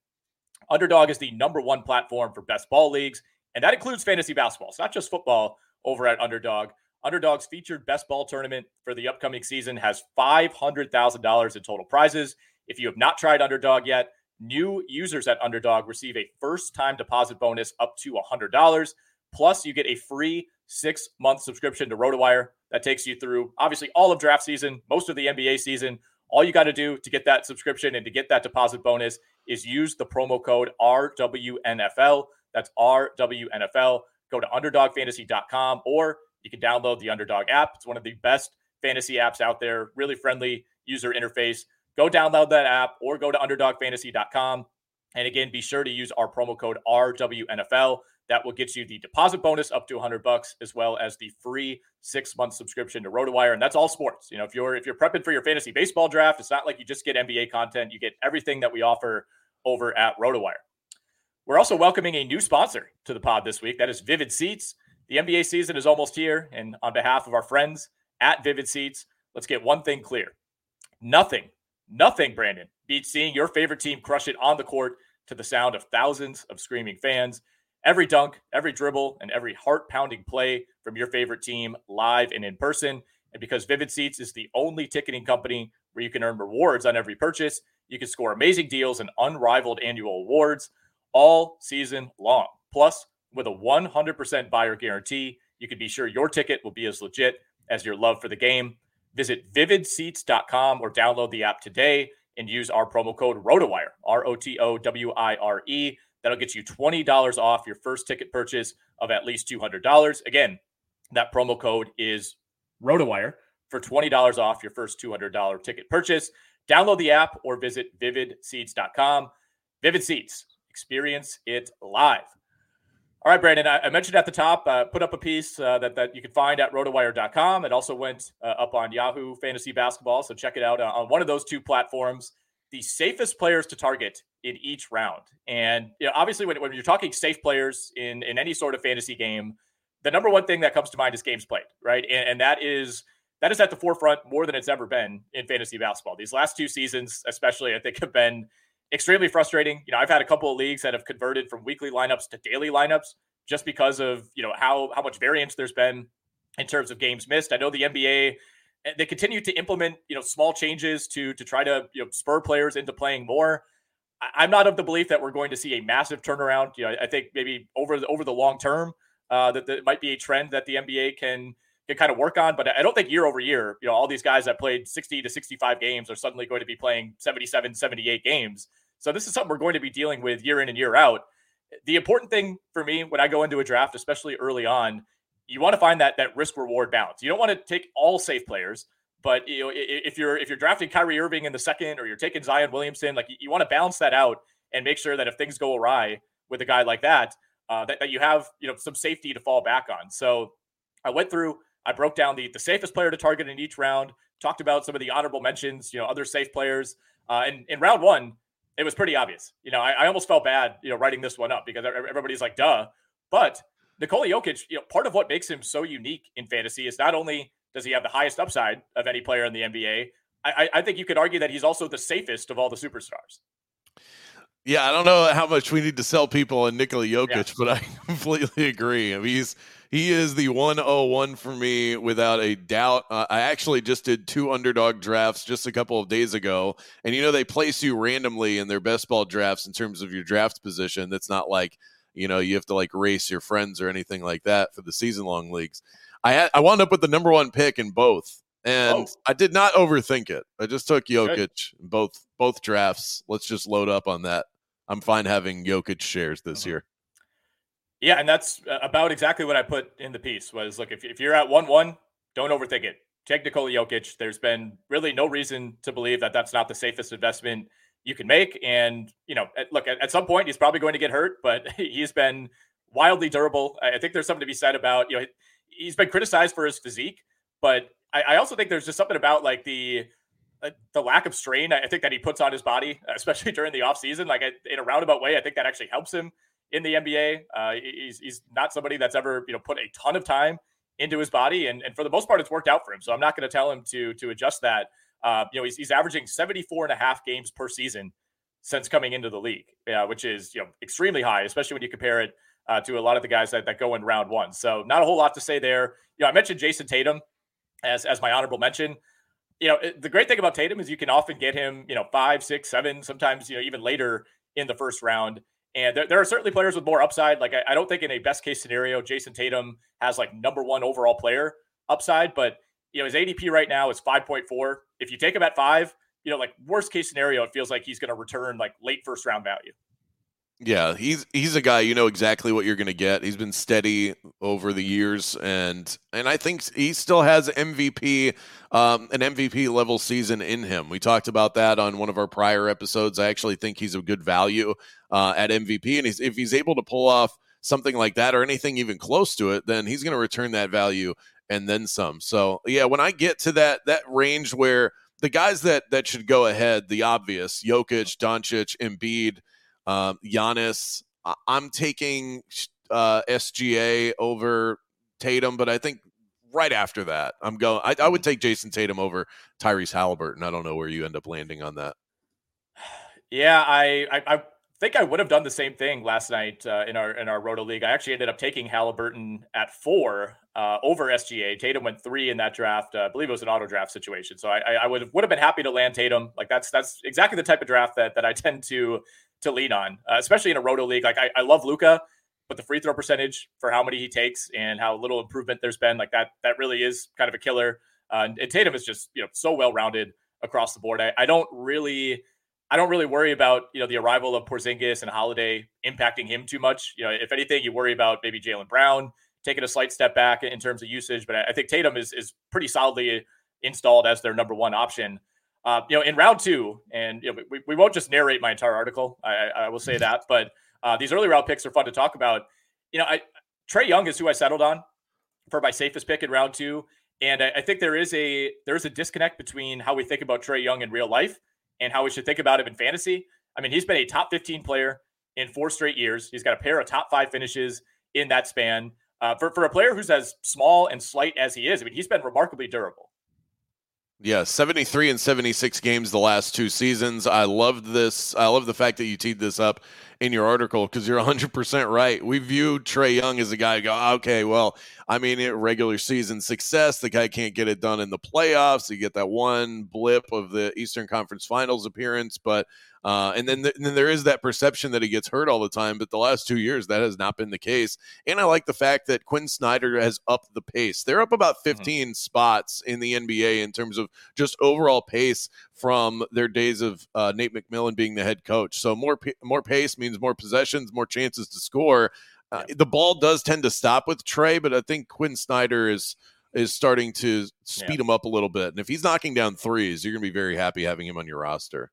S1: Underdog is the number one platform for best ball leagues, and that includes fantasy basketball. It's not just football over at Underdog. Underdog's featured best ball tournament for the upcoming season has $500,000 in total prizes. If you have not tried Underdog yet, new users at Underdog receive a first time deposit bonus up to $100. Plus, you get a free six month subscription to RotoWire that takes you through obviously all of draft season, most of the NBA season. All you got to do to get that subscription and to get that deposit bonus is use the promo code RWNFL. That's RWNFL. Go to underdogfantasy.com or you can download the Underdog app. It's one of the best fantasy apps out there, really friendly user interface go download that app or go to underdogfantasy.com. And again, be sure to use our promo code RWNFL. That will get you the deposit bonus up to 100 bucks, as well as the free six month subscription to RotoWire, and that's all sports. You know, if you're if you're prepping for your fantasy baseball draft, it's not like you just get NBA content; you get everything that we offer over at RotoWire. We're also welcoming a new sponsor to the pod this week. That is Vivid Seats. The NBA season is almost here, and on behalf of our friends at Vivid Seats, let's get one thing clear: Nothing, nothing, Brandon, beats seeing your favorite team crush it on the court to the sound of thousands of screaming fans. Every dunk, every dribble, and every heart pounding play from your favorite team live and in person. And because Vivid Seats is the only ticketing company where you can earn rewards on every purchase, you can score amazing deals and unrivaled annual awards all season long. Plus, with a 100% buyer guarantee, you can be sure your ticket will be as legit as your love for the game. Visit vividseats.com or download the app today and use our promo code ROTOWIRE, R O T O W I R E. That'll get you $20 off your first ticket purchase of at least $200. Again, that promo code is ROTOWIRE for $20 off your first $200 ticket purchase. Download the app or visit vividseats.com. Vivid Seats, experience it live. All right, Brandon, I, mentioned at the top, uh, put up a piece uh, that, that you can find at rotowire.com. It also went uh, up on Yahoo Fantasy Basketball. So check it out uh, on one of those two platforms. The safest players to target in each round. And you know, obviously, when, when you're talking safe players in, in any sort of fantasy game, the number one thing that comes to mind is games played, right? And, and that is that is at the forefront more than it's ever been in fantasy basketball. These last two seasons, especially, I think have been extremely frustrating. You know, I've had a couple of leagues that have converted from weekly lineups to daily lineups just because of you know how how much variance there's been in terms of games missed. I know the NBA eh, they continue to implement you know small changes to to try to you know spur players into playing more. I, am not of the belief that we're going to see a massive turnaround. You know, I think maybe over the over the long term uh, that, that might be a trend that the NBA can can kind of work on. But I don't think year over year, you know, all these guys that played 60 to 65 games are suddenly going to be playing 77, 78 games. So this is something we're going to be dealing with year in and year out. The important thing for me when I go into a draft, especially early on, you want to find that that risk reward balance. You don't want to take all safe players, but you know if you're if you're drafting Kyrie Irving in the second or you're taking Zion Williamson, like you want to balance that out and make sure that if things go awry with a guy like that, uh, that, that you have you know some safety to fall back on. So I went through, I broke down the the safest player to target in each round, talked about some of the honorable mentions, you know, other safe players. Uh, and in round one, it was pretty obvious. You know, I, I, almost felt bad, you know, writing this one up because everybody's like, duh. But Nikola Jokic, you know, part of what makes him so unique in fantasy is not only does he have the highest upside of any player in the NBA, I, I think you could argue that he's also the safest of all the superstars.
S2: Yeah, I don't know how much we need to sell people on Nikola Jokic, yeah. but I completely agree. I mean, he's he is the 101 for me without a doubt. Uh, I actually just did two underdog drafts just a couple of days ago. And, you know, they place you randomly in their best ball drafts in terms of your draft position. That's not like, you know, you have to like race your friends or anything like that for the season long leagues. I had, I wound up with the number one pick in both. And oh. I did not overthink it. I just took Jokic in both both drafts. Let's just load up on that. I'm fine having Jokic shares this uh-huh. year.
S1: Yeah, and that's uh, about exactly what I put in the piece. Was look if, if you're at one one, don't overthink it. Take Nikola Jokic. There's been really no reason to believe that that's not the safest investment you can make. And you know, at, look at, at some point he's probably going to get hurt, but he's been wildly durable. I think there's something to be said about you know he's been criticized for his physique, but I, I also think there's just something about like the uh, the lack of strain I think that he puts on his body, especially during the offseason. Like in a roundabout way, I think that actually helps him in the NBA. Uh, he's, he's not somebody that's ever you know put a ton of time into his body, and, and for the most part, it's worked out for him. So I'm not going to tell him to to adjust that. Uh, you know, he's, he's averaging 74 and a half games per season since coming into the league, yeah, which is you know extremely high, especially when you compare it uh, to a lot of the guys that, that go in round one. So not a whole lot to say there. You know, I mentioned Jayson Tatum as as my honorable mention. You know, the great thing about Tatum is you can often get him, you know, five, six, seven, sometimes you know even later in the first round. And there, there are certainly players with more upside. Like I, I don't think in a best case scenario, Jayson Tatum has like number one overall player upside, but you know his ADP right now is 5.4. If you take him at five, you know, like worst case scenario, it feels like he's going to return like late first round value.
S2: Yeah, he's he's a guy you know exactly what you're going to get. He's been steady over the years, and and I think he still has MVP, um, an MVP level season in him. We talked about that on one of our prior episodes. I actually think he's a good value uh, at MVP, and he's, if he's able to pull off something like that or anything even close to it, then he's going to return that value and then some. So yeah, when I get to that that range where the guys that that should go ahead, the obvious Jokic, Doncic, Embiid um, Giannis, I'm taking uh, SGA over Tatum, but I think right after that, I'm going. I, I would take Jayson Tatum over Tyrese Halliburton. I don't know where you end up landing on that.
S1: Yeah, I, I, I think I would have done the same thing last night uh, in our in our Roto League. I actually ended up taking Halliburton at four uh, over SGA. Tatum went three in that draft. Uh, I believe it was an auto draft situation. So I, I would would have been happy to land Tatum. Like that's that's exactly the type of draft that that I tend to to lean on, uh, especially in a Roto League. Like I, I love Luka, but the free throw percentage for how many he takes and how little improvement there's been, like that that really is kind of a killer. Uh, and Tatum is just you know so well rounded across the board. I, I don't really I don't really worry about you know the arrival of Porzingis and Holiday impacting him too much. You know, if anything, you worry about maybe Jaylen Brown taking a slight step back in terms of usage. But I think Tatum is is pretty solidly installed as their number one option. Uh, you know, in round two, and you know, we, we won't just narrate my entire article. I, I will say that, but uh, these early round picks are fun to talk about. You know, I, Trae Young is who I settled on for my safest pick in round two, and I, I think there is a there is a disconnect between how we think about Trae Young in real life and how we should think about him in fantasy. I mean, he's been a top 15 player in four straight years. He's got a pair of top five finishes in that span. Uh, for, for a player who's as small and slight as he is, I mean, he's been remarkably durable.
S2: Yeah, 73 and 76 games the last two seasons. I loved this. I love the fact that you teed this up in your article because you're 100% right. We view Trae Young as a guy go, okay, well, I mean, regular season success, the guy can't get it done in the playoffs. You get that one blip of the Eastern Conference Finals appearance, but uh, and then, th- and then there is that perception that he gets hurt all the time, but the last two years that has not been the case. And I like the fact that Quin Snyder has upped the pace. They're up about mm-hmm. 15 mm-hmm. spots in the NBA in terms of just overall pace from their days of uh, Nate McMillan being the head coach. So more more pace means more possessions, more chances to score. Uh, the ball does tend to stop with Trae, but I think Quin Snyder is is starting to speed yeah. him up a little bit. And if he's knocking down threes, you're going to be very happy having him on your roster.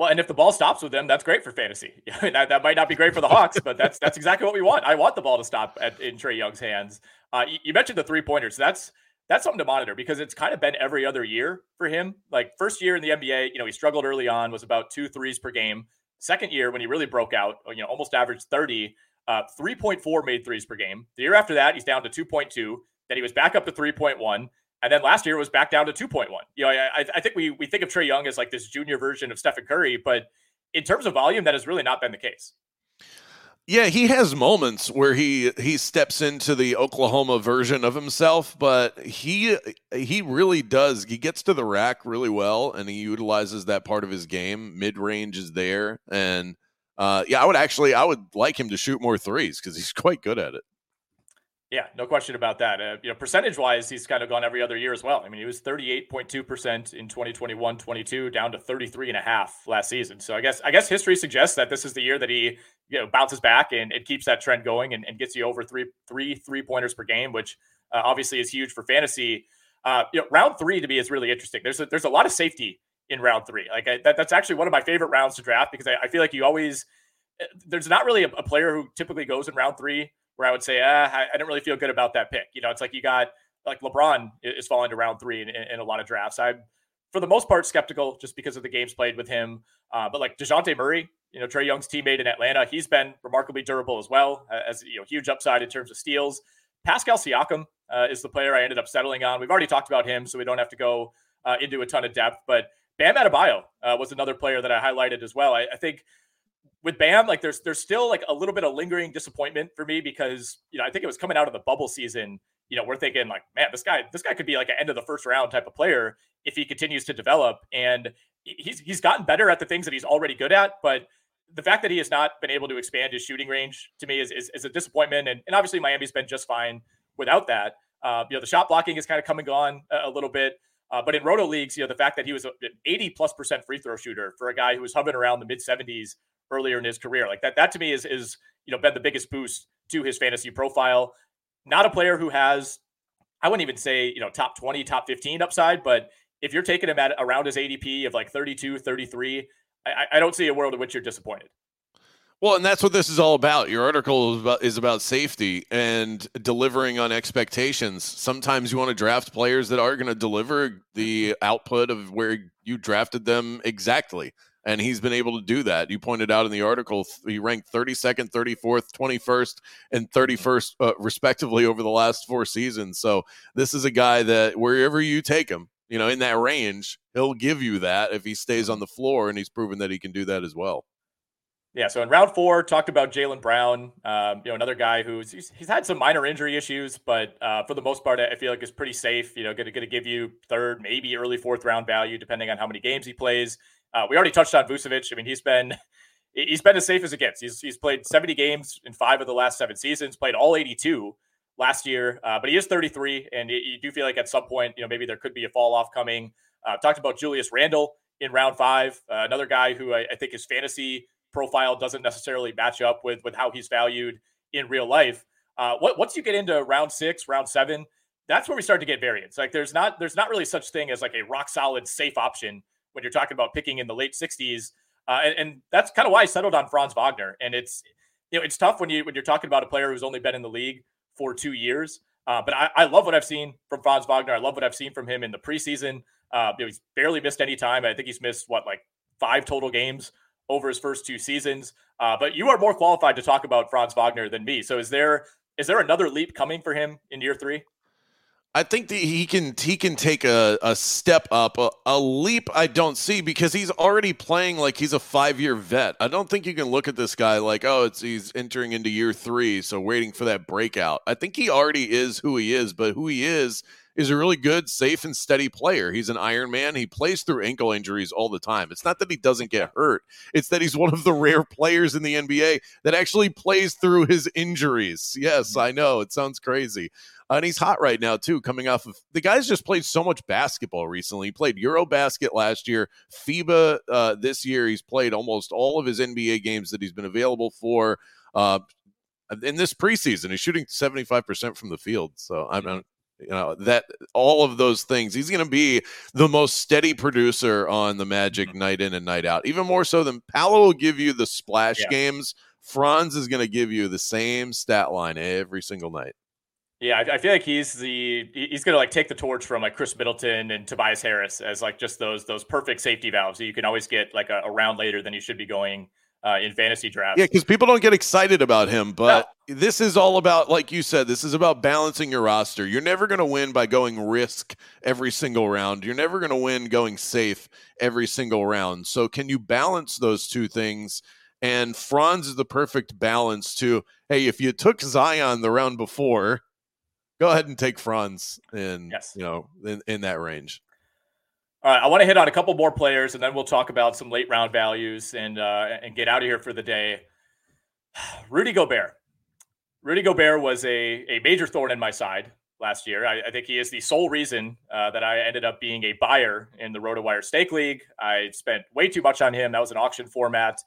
S1: Well, and if the ball stops with them, that's great for fantasy. that, that might not be great for the Hawks, but that's that's exactly what we want. I want the ball to stop at, in Trae Young's hands. Uh, you, you, mentioned the three pointers. That's that's something to monitor because it's kind of been every other year for him. Like first year in the NBA, you know, he struggled early on, was about two threes per game. Second year, when he really broke out, you know, almost averaged 30, uh, 3.4 made threes per game. The year after that, he's down to 2.2. Then he was back up to 3.1. And then last year was back down to 2.1. You know, I, I think we we think of Trae Young as like this junior version of Stephen Curry, but in terms of volume, that has really not been the case.
S2: Yeah, he has moments where he he steps into the Oklahoma version of himself, but he he really does. He gets to the rack really well, and he utilizes that part of his game. Mid range is there, and uh, yeah, I would actually I would like him to shoot more threes because he's quite good at it.
S1: Yeah, no question about that. Uh, you know, percentage wise, he's kind of gone every other year as well. I mean, he was 38.2% in 2021 22, down to 33.5 last season. So I guess I guess history suggests that this is the year that he you know bounces back and it keeps that trend going and, and gets you over three three three pointers per game, which uh, obviously is huge for fantasy. Uh, you know, round three to me is really interesting. There's a, there's a lot of safety in round three. Like I, that, that's actually one of my favorite rounds to draft because I, I feel like you always uh, there's not really a, a player who typically goes in round three where I would say, ah, I, I don't really feel good about that pick. You know, it's like you got like LeBron is falling to round three in, in, in, a lot of drafts. I'm for the most part skeptical just because of the games played with him. Uh, but like Dejounte Murray, you know, Trae Young's teammate in Atlanta, he's been remarkably durable as well as you know, huge upside in terms of steals. Pascal Siakam uh, is the player I ended up settling on. We've already talked about him, so we don't have to go uh, into a ton of depth. But Bam Adebayo uh, was another player that I highlighted as well. I, I think with Bam, like there's there's still like a little bit of lingering disappointment for me because you know I think it was coming out of the bubble season. You know, we're thinking like, man, this guy this guy could be like an end of the first round type of player if he continues to develop. And he's he's gotten better at the things that he's already good at, but the fact that he has not been able to expand his shooting range to me is is, is a disappointment. And, and obviously Miami's been just fine without that. Uh, you know, the shot blocking is kind of coming on a, a little bit. Uh, but in roto leagues, you know, the fact that he was an 80 plus percent free throw shooter for a guy who was hovering around the mid 70s earlier in his career. Like that, that to me is is you know been the biggest boost to his fantasy profile. Not a player who has, I wouldn't even say you know top twenty, top fifteen upside, but if you're taking him at around his ADP of like 32, 33, I, I don't see a world in which you're disappointed.
S2: Well, and that's what this is all about. Your article is about, is about safety and delivering on expectations. Sometimes you want to draft players that are going to deliver the mm-hmm. output of where you drafted them exactly. And he's been able to do that. You pointed out in the article he ranked 32nd, 34th, 21st, and 31st uh, respectively over the last four seasons. So this is a guy that wherever you take him, you know, in that range, he'll give you that if he stays on the floor, and he's proven that he can do that as well.
S1: Yeah, so in round four, talked about Jaylen Brown, um, you know, another guy who's he's, he's, had some minor injury issues, but uh, for the most part, I feel like is pretty safe. You know, going to give you third, maybe early fourth round value, depending on how many games he plays. Uh, we already touched on Vucevic. I mean, he's been he's been as safe as it gets. He's he's played 70 games in five of the last seven seasons, played all 82 last year, uh, but he is 33, and you do feel like at some point, you know, maybe there could be a fall off coming. Uh, talked about Julius Randle in round five, uh, another guy who I, I think his fantasy profile doesn't necessarily match up with with how he's valued in real life. Uh, what, once you get into round six, round seven, that's where we start to get variance. Like there's not there's not really such thing as like a rock solid safe option when you're talking about picking in the late 60s. Uh, and, and, that's kind of why I settled on Franz Wagner. And it's you know it's tough when you when you're talking about a player who's only been in the league for two years. Uh, but I, I, love what I've seen from Franz Wagner. I love what I've seen from him in the preseason. Uh, you know, he's barely missed any time. I think he's missed what like five total games over his first two seasons. Uh, but you are more qualified to talk about Franz Wagner than me. So is there is there another leap coming for him in year three?
S2: I think that he can he can take a, a step up. A, a, leap I don't see because he's already playing like he's a five year vet. I don't think you can look at this guy like, oh, it's he's entering into year three, so waiting for that breakout. I think he already is who he is, but who he is is a really good, safe, and steady player. He's an Iron Man. He plays through ankle injuries all the time. It's not that he doesn't get hurt, it's that he's one of the rare players in the NBA that actually plays through his injuries. Yes, mm-hmm. I know. It sounds crazy. And he's hot right now, too, coming off of the guy's just played so much basketball recently. He played Eurobasket last year, FIBA uh, this year. He's played almost all of his NBA games that he's been available for. Uh, in this preseason, he's shooting 75% from the field. So I'm, you know that all of those things he's going to be the most steady producer on the magic mm-hmm. night in and night out even more so than Paolo will give you the splash yeah. games franz is going to give you the same stat line every single night
S1: yeah I, I feel like he's the he's going to like take the torch from like Khris middleton and tobias harris as like just those those perfect safety valves so you can always get like a, a round later than you should be going uh, in fantasy drafts.
S2: Yeah, because people don't get excited about him, but no. this is all about, like you said, this is about balancing your roster. You're never going to win by going risk every single round. You're never going to win going safe every single round. So, can you balance those two things? And Franz is the perfect balance to, hey, if you took Zion the round before, go ahead and take Franz in, yes. you know, in, in that range.
S1: All right, I want to hit on a couple more players, and then we'll talk about some late round values and uh, and get out of here for the day. Rudy Gobert. Rudy Gobert was a, a major thorn in my side last year. I, I think he is the sole reason uh, that I ended up being a buyer in the RotoWire Stake League. I spent way too much on him. That was an auction format.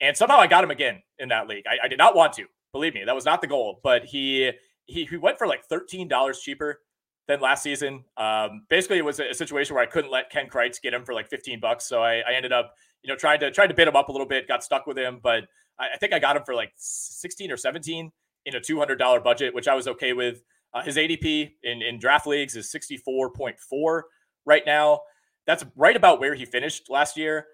S1: And somehow I got him again in that league. I, I did not want to, believe me, that was not the goal. But he he, he went for like $13 cheaper than last season. Um, basically, it was a, situation where I couldn't let Ken Kreitz get him for like 15 bucks, so I, I, ended up, you know, trying to trying to bid him up a little bit. Got stuck with him, but I, I think I got him for like 16 or 17 in a $200 budget, which I was okay with. Uh, his ADP in in draft leagues is 64.4 right now. That's right about where he finished last year.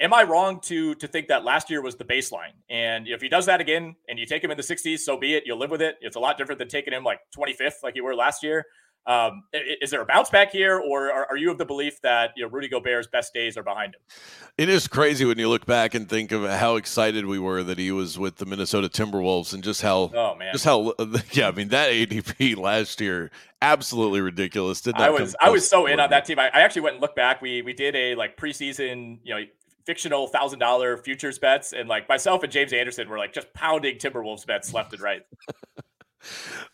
S1: Am I wrong to to think that last year was the baseline? And if he does that again, and you take him in the 60s, so be it. You'll live with it. It's a lot different than taking him like 25th, like you were last year. Um, is there a bounce back here, or are, are, you of the belief that you know Rudy Gobert's best days are behind him?
S2: It is crazy when you look back and think of how excited we were that he was with the Minnesota Timberwolves, and just how oh man, just how yeah, I mean that ADP last year absolutely ridiculous. Did
S1: I was I was so in on that team. I, I actually went and looked back. We we did a like preseason, you know, fictional thousand dollar futures bets, and like myself and James Anderson were like just pounding Timberwolves bets left and right.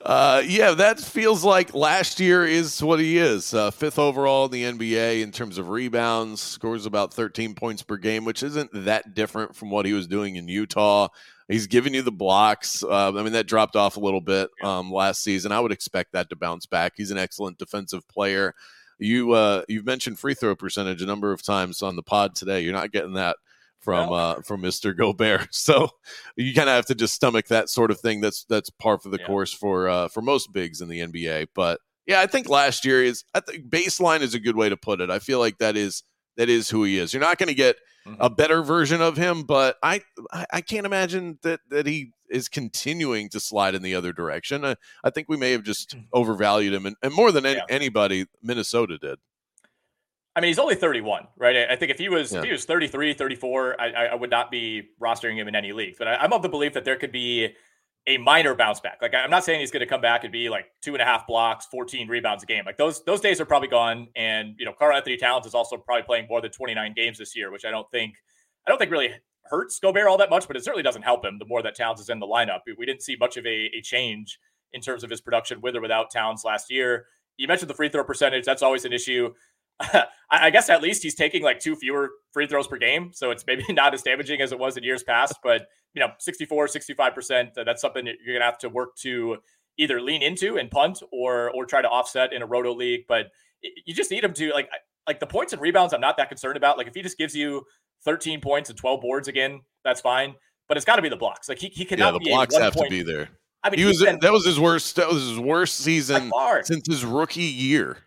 S2: Uh, yeah, that feels like last year is what he is. Uh, fifth overall in the NBA in terms of rebounds, scores about 13 points per game, which isn't that different from what he was doing in Utah. He's giving you the blocks. Uh, I mean, that dropped off a little bit um, last season. I would expect that to bounce back. He's an excellent defensive player. You uh, you've mentioned free throw percentage a number of times on the pod today. You're not getting that from uh, from Mr. Gobert. So you kind of have to just stomach that sort of thing. That's that's par for the yeah. course for uh, for most bigs in the NBA. But yeah, I think last year is I think baseline is a good way to put it. I feel like that is that is who he is. You're not going to get mm-hmm. a better version of him, but I I can't imagine that that he is continuing to slide in the other direction. I, I think we may have just mm. overvalued him, and, and more than yeah. anybody, Minnesota did.
S1: I mean, he's only 31, right? I think if he was yeah. if he was 33, 34, I, I would not be rostering him in any leagues. But I, am of the belief that there could be a minor bounce back. Like I'm not saying he's going to come back and be like two and a half blocks, 14 rebounds a game. Like those those days are probably gone. And you know, Karl-Anthony Towns is also probably playing more than 29 games this year, which I don't think I don't think really hurts Gobert all that much, but it certainly doesn't help him the more that Towns is in the lineup. We didn't see much of a, a change in terms of his production with or without Towns last year. You mentioned the free throw percentage. That's always an issue. I guess at least he's taking like two fewer free throws per game. So it's maybe not as damaging as it was in years past. But, you know, 64, 65%, uh, that's something you're going to have to work to either lean into and punt or or try to offset in a roto league. But you just need him to like like the points and rebounds. I'm not that concerned about. Like if he just gives you 13 points and 12 boards again, that's fine. But it's got to be the blocks. Like he, he cannot.
S2: Yeah, the blocks have point. to be there. I mean, he was been, that was his worst. That was his worst season since his rookie year.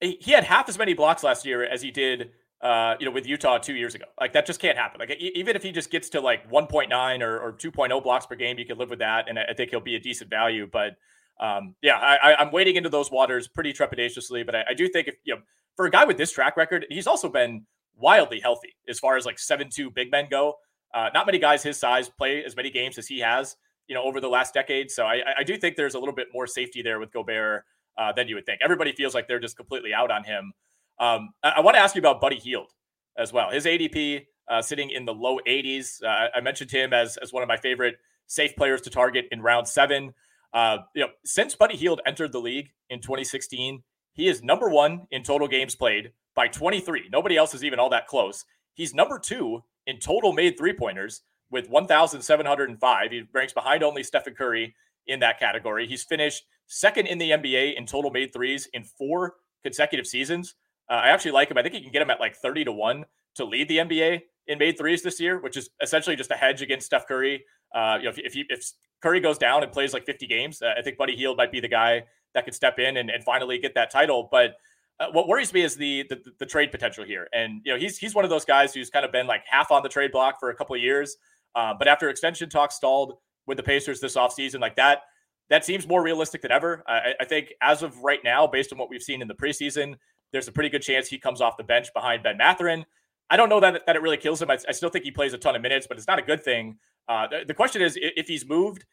S1: He had half as many blocks last year as he did, uh, you know, with Utah two years ago. Like that just can't happen. Like even if he just gets to like 1.9 or, or 2.0 blocks per game, you could live with that, and I think he'll be a decent value. But um, yeah, I, am wading into those waters pretty trepidatiously. But I, I do think if you know, for a guy with this track record, he's also been wildly healthy as far as like seven two big men go. Uh, not many guys his size play as many games as he has, you know, over the last decade. So I, I do think there's a little bit more safety there with Gobert uh, than you would think. Everybody feels like they're just completely out on him. Um, I, I want to ask you about Buddy Hield as well. His ADP uh, sitting in the low 80s. Uh, I mentioned him as as one of my favorite safe players to target in round seven. Uh, you know, since Buddy Hield entered the league in 2016, he is number one in total games played by 23. Nobody else is even all that close. He's number two in total made three pointers with 1,705. He ranks behind only Stephen Curry in that category. He's finished second in the NBA in total made threes in four consecutive seasons. Uh, I actually like him. I think you can get him at like 30 to 1 to lead the NBA in made threes this year, which is essentially just a hedge against Steph Curry. Uh, you know, if, if, he, if Curry goes down and plays like 50 games, uh, I think Buddy Hield might be the guy that could step in and, and finally get that title. But uh, what worries me is the, the, the trade potential here, and you know he's he's one of those guys who's kind of been like half on the trade block for a couple of years, uh, but after extension talks stalled with the Pacers this offseason, like that that seems more realistic than ever. I, I, think as of right now, based on what we've seen in the preseason, there's a pretty good chance he comes off the bench behind Ben Mathurin. I don't know that that it really kills him. I, I still think he plays a ton of minutes, but it's not a good thing. Uh, the, the question is if he's moved,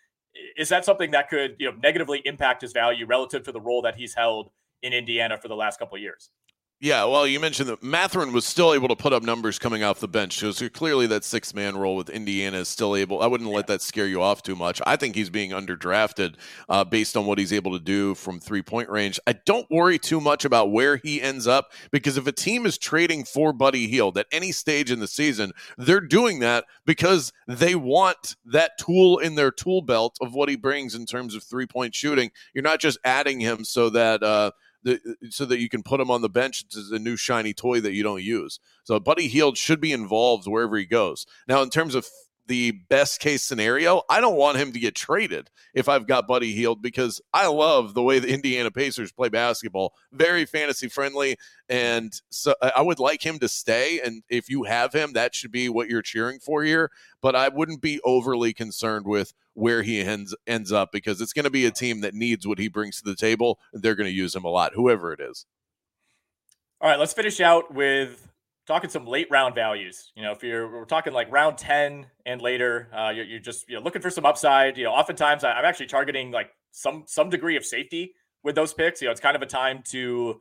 S1: is that something that could you know negatively impact his value relative to the role that he's held in Indiana for the last couple of years.
S2: Yeah, well, you mentioned that Mathurin was still able to put up numbers coming off the bench. So clearly, that six man role with Indiana is still able. I wouldn't yeah. let that scare you off too much. I think he's being underdrafted uh, based on what he's able to do from three point range. I don't worry too much about where he ends up because if a team is trading for Buddy Hield at any stage in the season, they're doing that because they want that tool in their tool belt of what he brings in terms of three point shooting. You're not just adding him so that. Uh, the, so that you can put him on the bench as a new shiny toy that you don't use. So Buddy Hield should be involved wherever he goes. Now, in terms of the best case scenario, I don't want him to get traded if I've got Buddy Hield because I love the way the Indiana Pacers play basketball. Very fantasy friendly. And so I would like him to stay. And if you have him, that should be what you're cheering for here. But I wouldn't be overly concerned with where he ends ends up because it's going to be a team that needs what he brings to the table. They're going to use him a lot, whoever it is.
S1: All right, let's finish out with talking some late round values. You know, if you're we're talking like round ten and later, uh, you're, you're, just you know looking for some upside. You know, oftentimes I'm actually targeting like some some degree of safety with those picks. You know, it's kind of a time to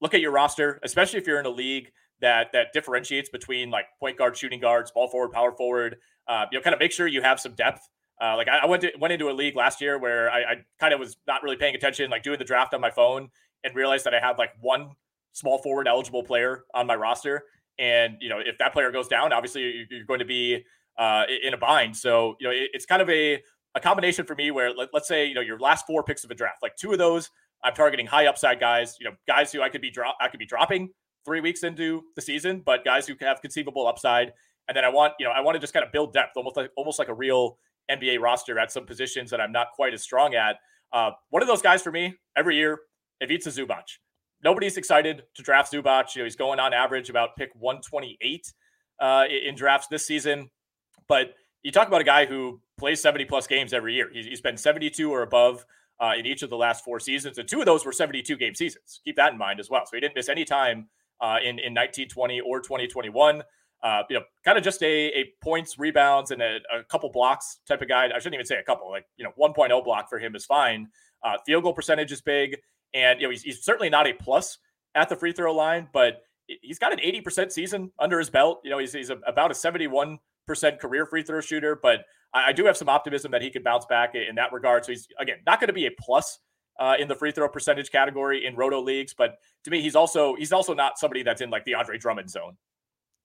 S1: look at your roster, especially if you're in a league that that differentiates between like point guard, shooting guards, ball forward, power forward. Uh, you know, kind of make sure you have some depth. Uh, like I, I, went to, went into a league last year where I, I kind of was not really paying attention, like doing the draft on my phone, and realized that I had like one small forward eligible player on my roster, and you know, if that player goes down, obviously you're going to be uh, in a bind. So you know, it, it's kind of a a combination for me where let, us say you know your last four picks of a draft, like two of those, I'm targeting high upside guys. You know, guys who I could be drop I could be dropping three weeks into the season, but guys who have conceivable upside. And then I want you know I want to just kind of build depth, almost like almost like a real NBA roster at some positions that I'm not quite as strong at. Uh, one of those guys for me every year, Ivica Zubac. nobody's excited to draft Zubac. You know, he's going on average about pick 128 uh, in drafts this season. But you talk about a guy who plays 70 plus games every year. He's, he's been 72 or above uh, in each of the last four seasons, and two of those were 72 game seasons. Keep that in mind as well. So he didn't miss any time uh, in in 1920 or 2021. Uh, you know, kind of just a, a points, rebounds, and a, a, couple blocks type of guy. I shouldn't even say a couple. Like you know, 1.0 block for him is fine. Uh, field goal percentage is big, and you know he's, he's certainly not a plus at the free throw line, but he's got an 80% season under his belt. You know, he's, he's a, about a 71% career free throw shooter, but I, I, do have some optimism that he could bounce back in that regard. So he's, again, not going to be a plus uh, in the free throw percentage category in roto leagues, but to me, he's also, he's also not somebody that's in like the Andre Drummond zone.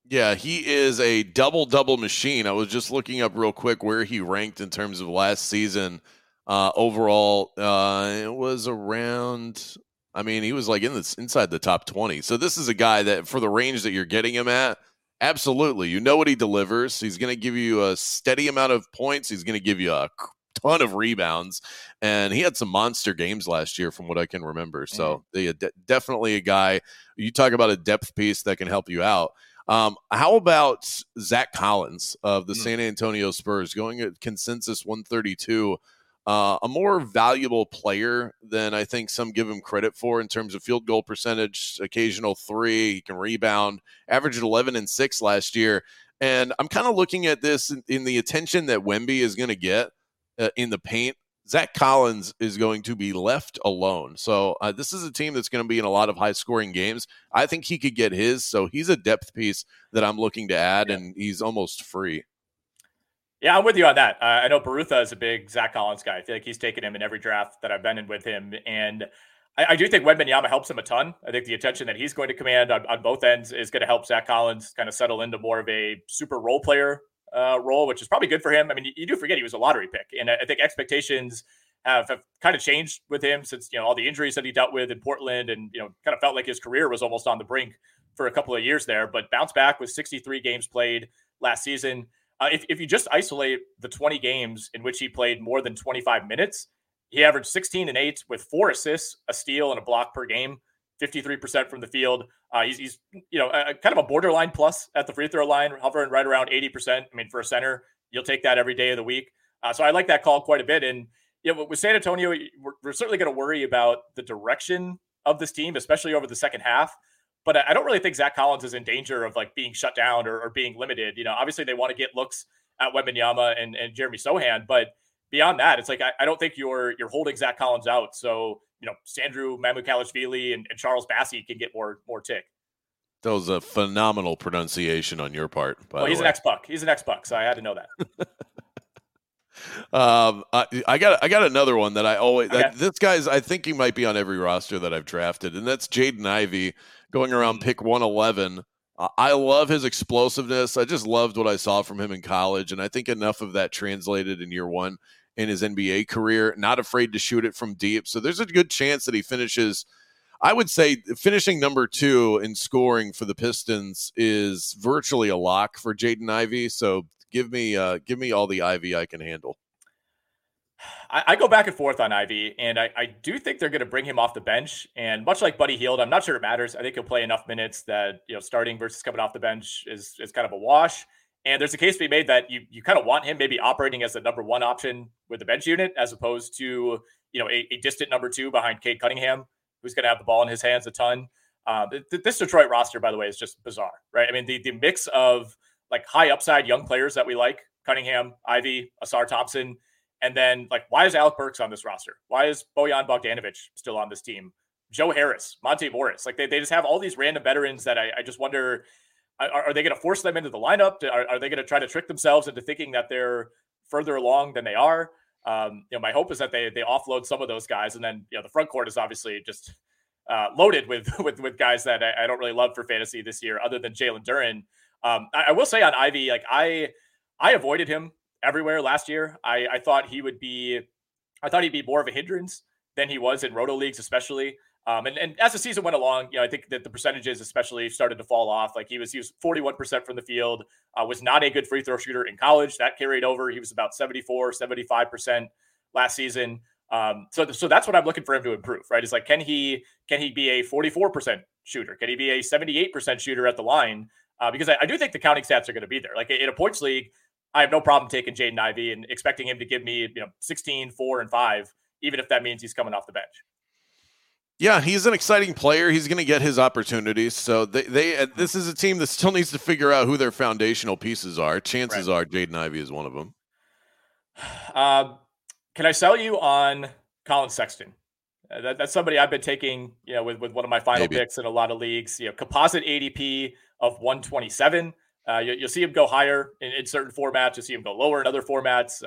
S2: Yeah, he is a double double machine. I was just looking up real quick where he ranked in terms of last season. Uh, overall, uh, it was around I mean, he was like in the inside the top 20. So this is a guy that for the range that you're getting him at, absolutely. You know what he delivers. He's going to give you a steady amount of points. He's going to give you a ton of rebounds and he had some monster games last year from what I can remember. So mm-hmm. they de- definitely a guy you talk about a depth piece that can help you out. Um, how about Zach Collins of the mm-hmm. San Antonio Spurs going at consensus 132? uh, a more valuable player than I think some give him credit for in terms of field goal percentage, occasional three, he can rebound, averaged 11 and 6 last year. And I'm kind of looking at this in, in, the attention that Wemby is going to get uh, in the paint. Zach Collins is going to be left alone. So uh, this is a team that's going to be in a lot of high scoring games. I think he could get his. So he's a depth piece that I'm looking to add, yeah. and he's almost free.
S1: Yeah, I'm with you on that. Uh, I know Barutha is a big Zach Collins guy. I feel like he's taken him in every draft that I've been in with him. And I, I do think Wembanyama helps him a ton. I think the attention that he's going to command on, on both ends is going to help Zach Collins kind of settle into more of a super role player uh, role, which is probably good for him. I mean, you, you, do forget he was a lottery pick. And I, I think expectations have, have kind of changed with him since, you know, all the injuries that he dealt with in Portland and, you know, kind of felt like his career was almost on the brink for a couple of years there. But bounce back with 63 games played last season. Uh, if, if you just isolate the 20 games in which he played more than 25 minutes, he averaged 16 and 8 with four assists, a steal, and a block per game, 53% from the field. Uh, he's, he's, you know, a, kind of a borderline plus at the free throw line, hovering right around 80%. I mean, for a center, you'll take that every day of the week. Uh, so I like that call quite a bit. And you know, with San Antonio, we're, we're certainly going to worry about the direction of this team, especially over the second half. But I don't really think Zach Collins is in danger of like being shut down or, or being limited. You know, obviously they want to get looks at Wembanyama and, and Jeremy Sochan, but beyond that, it's like I, I, don't think you're you're holding Zach Collins out. So you know, Sandro Mamukelashvili and, and Charles Bassey can get more more tick.
S2: That was a phenomenal pronunciation on your part.
S1: well, he's an ex buck. He's an ex buck, so I had to know that.
S2: um, I, I, got I got another one that I always okay. that, this guy's I think he might be on every roster that I've drafted, and that's Jaden Ivey going around pick 111. Uh, I love his explosiveness. I just loved what I saw from him in college, and I think enough of that translated in year one in his NBA career. Not afraid to shoot it from deep, so there's a good chance that he finishes. I would say finishing number two in scoring for the Pistons is virtually a lock for Jaden Ivey. So give me uh, give me all the Ivey I can handle.
S1: I, I, go back and forth on Ivey, and I, I do think they're going to bring him off the bench. And much like Buddy Hield, I'm not sure it matters. I think he'll play enough minutes that you know starting versus coming off the bench is is kind of a wash. And there's a case to be made that you you kind of want him maybe operating as the number one option with the bench unit as opposed to you know a, a distant number two behind Cade Cunningham, who's going to have the ball in his hands a ton. Uh, this Detroit roster, by the way, is just bizarre, right? I mean, the the mix of like high upside young players that we like, Cunningham, Ivey, Ausar Thompson and then, like, why is Alec Burks on this roster? Why is Bojan Bogdanovic still on this team? Joe Harris, Monte Morris. Like, they, they just have all these random veterans that I, I just wonder are, are they going to force them into the lineup? Are, are they going to try to trick themselves into thinking that they're further along than they are? Um, you know, my hope is that they they offload some of those guys, and then you know the front court is obviously just uh, loaded with with with guys that I, I, don't really love for fantasy this year, other than Jalen Duren. Um, I, I, will say on Ivey, like I I avoided him everywhere last year. I, I thought he would be, I thought he'd be more of a hindrance than he was in roto leagues, especially. Um, and, and as the season went along, you know, I think that the percentages especially started to fall off. Like he was, he was 41% from the field, uh, was not a good free throw shooter in college. That carried over. He was about 74, 75% last season. Um, so, so that's what I'm looking for him to improve, right? Is like, can he can he be a 44% shooter? Can he be a 78% shooter at the line? Uh, because I, I, do think the counting stats are going to be there. Like in a points league, I have no problem taking Jaden Ivey and expecting him to give me, you know, 16, 4, and 5, even if that means he's coming off the bench.
S2: Yeah, he's an exciting player. He's going to get his opportunities. So they, they uh, this is a team that still needs to figure out who their foundational pieces are. Chances right. are Jaden Ivey is one of them.
S1: Uh, can I sell you on Collin Sexton? Uh, that, that's somebody I've been taking, you know, with, with one of my final Maybe. picks in a lot of leagues. You know, composite ADP of 127. Uh, you, will see him go higher in, in, certain formats. You'll see him go lower in other formats.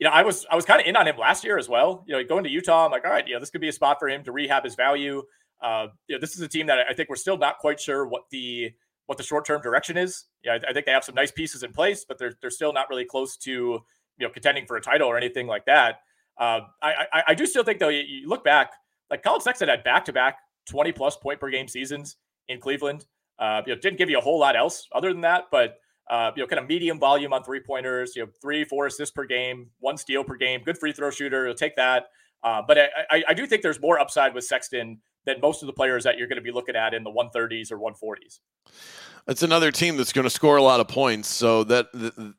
S1: You know, I was I was kind of in on him last year as well. You know, going to Utah, I'm like, all right, you know, this could be a spot for him to rehab his value. Uh, you know, this is a team that I think we're still not quite sure what the what the short term direction is. Yeah, I, I, think they have some nice pieces in place, but they're they're still not really close to you know contending for a title or anything like that. Uh, I, I, I do still think though you, you look back like Collin Sexton had back to back 20 plus point per game seasons in Cleveland. Uh, you know, didn't give you a whole lot else other than that, but uh, you know, kind of medium volume on three pointers. You know, three, four assists per game, one steal per game. Good free throw shooter. You'll take that. Uh, but I, I, I, do think there's more upside with Sexton than most of the players that you're going to be looking at in the 130s or 140s.
S2: It's another team that's going to score a lot of points. So that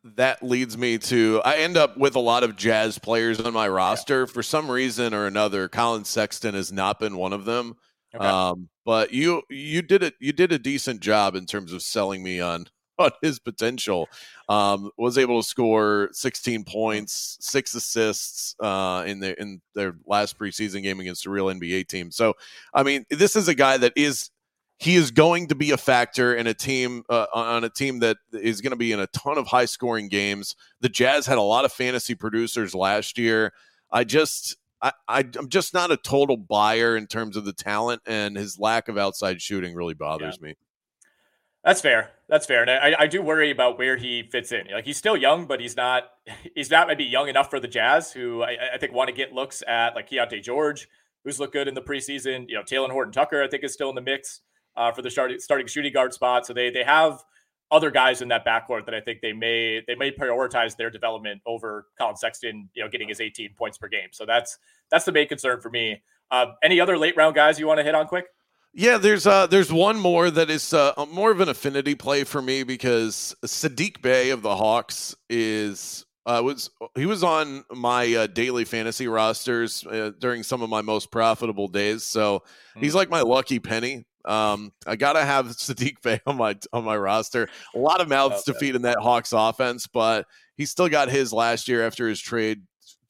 S2: that leads me to I end up with a lot of Jazz players on my roster. Yeah. For some reason or another, Collin Sexton has not been one of them. Okay. Um, but you you did it you did a decent job in terms of selling me on on his potential. Um, was able to score 16 points, six assists uh, in their in their last preseason game against a real NBA team. So, I mean, this is a guy that is he is going to be a factor in a team uh, on a team that is going to be in a ton of high scoring games. The Jazz had a lot of fantasy producers last year. I just I, I am just not a total buyer in terms of the talent and his lack of outside shooting really bothers yeah. me.
S1: That's fair. That's fair. And I, I do worry about where he fits in. Like he's still young, but he's not he's not maybe young enough for the Jazz, who I, I think want to get looks at like Keyonte George, who's looked good in the preseason. You know, Talen Horton Tucker, I think, is still in the mix uh, for the starting starting shooting guard spot. So they they have other guys in that backcourt that I think they may they may prioritize their development over Collin Sexton, you know, getting his 18 points per game. So that's that's the main concern for me. Uh, any other late round guys you want to hit on quick?
S2: Yeah, there's uh there's one more that is uh, more of an affinity play for me because Saddiq Bey of the Hawks is uh, was he was on my uh, daily fantasy rosters uh, during some of my most profitable days. So mm-hmm. he's like my lucky penny. Um, I gotta have Saddiq Bey on my on my roster. A lot of mouths okay. to feed in that Hawks offense, but he still got his last year after his trade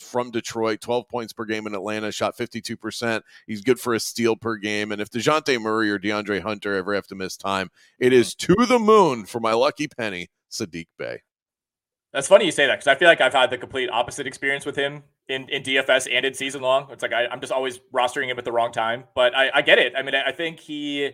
S2: from Detroit, 12 points per game in Atlanta, shot 52%. He's good for a steal per game. And if DeJounte Murray or DeAndre Hunter ever have to miss time, it is to the moon for my lucky penny, Saddiq Bey.
S1: That's funny you say that because I feel like I've had the complete opposite experience with him in, in DFS and in season long. It's like I, am just always rostering him at the wrong time, but I, I get it. I mean, I, I think he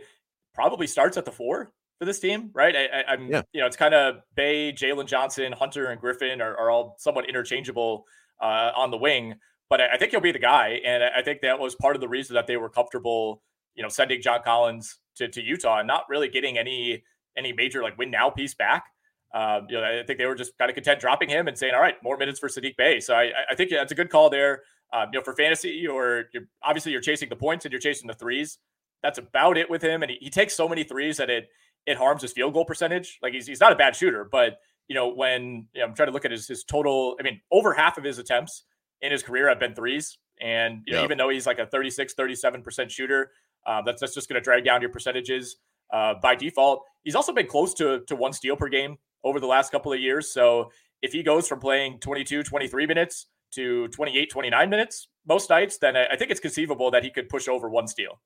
S1: probably starts at the four for this team, right? I, am yeah. you know, it's kind of Bay, Jalen Johnson, Hunter, and Griffin are, are all somewhat interchangeable uh, on the wing. But I, think he'll be the guy, and I think that was part of the reason that they were comfortable, you know, sending John Collins to, to Utah and not really getting any any major like win now piece back. Um, you know, I think they were just kind of content dropping him and saying, "All right, more minutes for Saddiq Bey." So I, I think that's a good call there. Um, you know, for fantasy, or you're, obviously you're chasing the points and you're chasing the threes. That's about it with him, and he, he takes so many threes that it it harms his field goal percentage. Like he's he's not a bad shooter, but you know, when you know, I'm trying to look at his, his total, I mean, over half of his attempts in his career have been threes. And you know, even though he's like a 36, 37% shooter, uh, that's, that's just going to drag down your percentages uh, by default. He's also been close to, to one steal per game over the last couple of years. So if he goes from playing 22, 23 minutes to 28, 29 minutes most nights, then I, I think it's conceivable that he could push over one steal.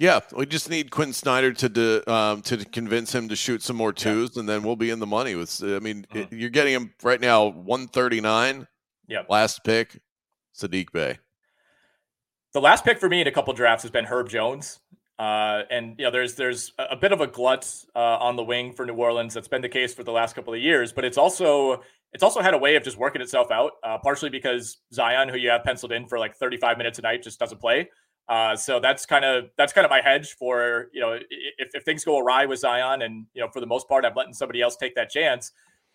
S2: Yeah, we just need Quin Snyder to de, um, to convince him to shoot some more twos, yeah. and then we'll be in the money. With I mean, mm-hmm. you're getting him right now, one thirty nine.
S1: Yeah,
S2: last pick, Saddiq Bey.
S1: The last pick for me in a couple drafts has been Herb Jones, uh, and you know, there's there's a bit of a glut uh, on the wing for New Orleans. That's been the case for the last couple of years, but it's also it's also had a way of just working itself out. Uh, partially because Zion, who you have penciled in for like 35 minutes a night, just doesn't play. Uh, so that's kind of that's kind of my hedge for you know if, if things go awry with Zion and you know for the most part I'm letting somebody else take that chance.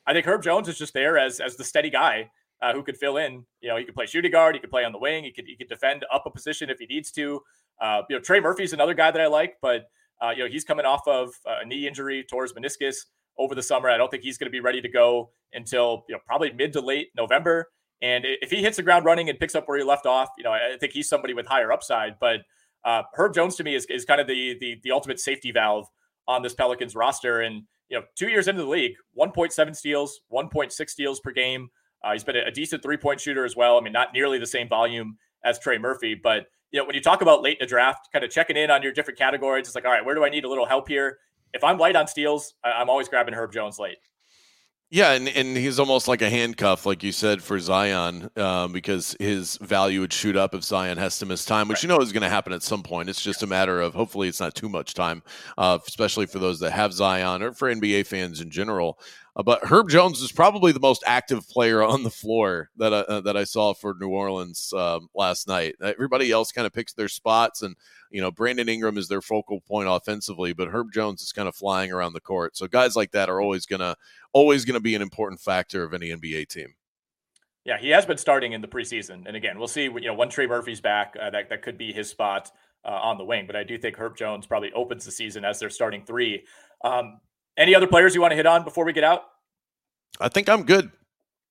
S1: I think Herb Jones is just there as as the steady guy uh, who could fill in. You know, he could play shooting guard, he could play on the wing, he could he could defend up a position if he needs to. Uh, you know, Trey Murphy's another guy that I like, but uh, you know he's coming off of a knee injury, tore his meniscus over the summer. I don't think he's going to be ready to go until you know probably mid to late November. And if he hits the ground running and picks up where he left off, you know, I think he's somebody with higher upside. But uh, Herb Jones to me is, is kind of the, the the ultimate safety valve on this Pelicans roster. And you know, two years into the league, 1.7 steals, 1.6 steals per game. Uh, he's been a, decent three point shooter as well. I mean, not nearly the same volume as Trey Murphy, but you know, when you talk about late in the draft, kind of checking in on your different categories, it's like, all right, where do I need a little help here? If I'm light on steals, I'm always grabbing Herb Jones late.
S2: Yeah, and, and he's almost like a handcuff, like you said, for Zion, um, because his value would shoot up if Zion has to miss time, which right. you know is going to happen at some point. It's just a matter of hopefully it's not too much time, uh, especially for those that have Zion or for NBA fans in general. Uh, but Herb Jones is probably the most active player on the floor that I, uh, that I saw for New Orleans um, last night. Everybody else kind of picks their spots, and you know Brandon Ingram is their focal point offensively, but Herb Jones is kind of flying around the court. So guys like that are always gonna always gonna be an important factor of any NBA team.
S1: Yeah, he has been starting in the preseason, and again, we'll see. You know, when Trey Murphy's back, uh, that that could be his spot uh, on the wing. But I do think Herb Jones probably opens the season as their starting three. Um, any other players you want to hit on before we get out?
S2: I think I'm good.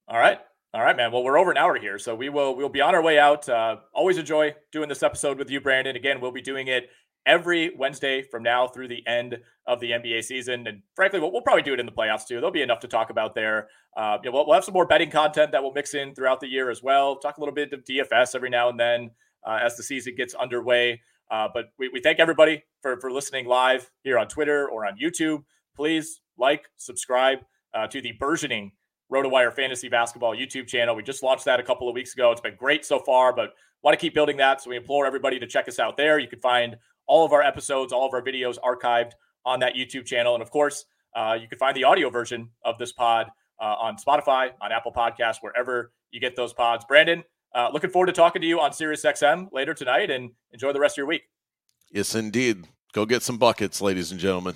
S1: All right. All right, man. Well, we're over an hour here, so we will we'll be on our way out. Uh, always enjoy doing this episode with you, Brandon. Again, we'll be doing it every Wednesday from now through the end of the NBA season, and frankly, we'll, we'll probably do it in the playoffs too. There'll be enough to talk about there. Uh, you know, we'll, we'll, have some more betting content that we'll mix in throughout the year as well. Talk a little bit of DFS every now and then uh, as the season gets underway. Uh, but we, we thank everybody for for listening live here on Twitter or on YouTube please like, subscribe uh, to the burgeoning RotoWire Fantasy Basketball YouTube channel. We just launched that a couple of weeks ago. It's been great so far, but want to keep building that. So we implore everybody to check us out there. You can find all of our episodes, all of our videos archived on that YouTube channel. And of course, uh, you can find the audio version of this pod uh, on Spotify, on Apple Podcasts, wherever you get those pods. Brandon, uh, looking forward to talking to you on SiriusXM later tonight and enjoy the rest of your week.
S2: Yes, indeed. Go get some buckets, ladies and gentlemen.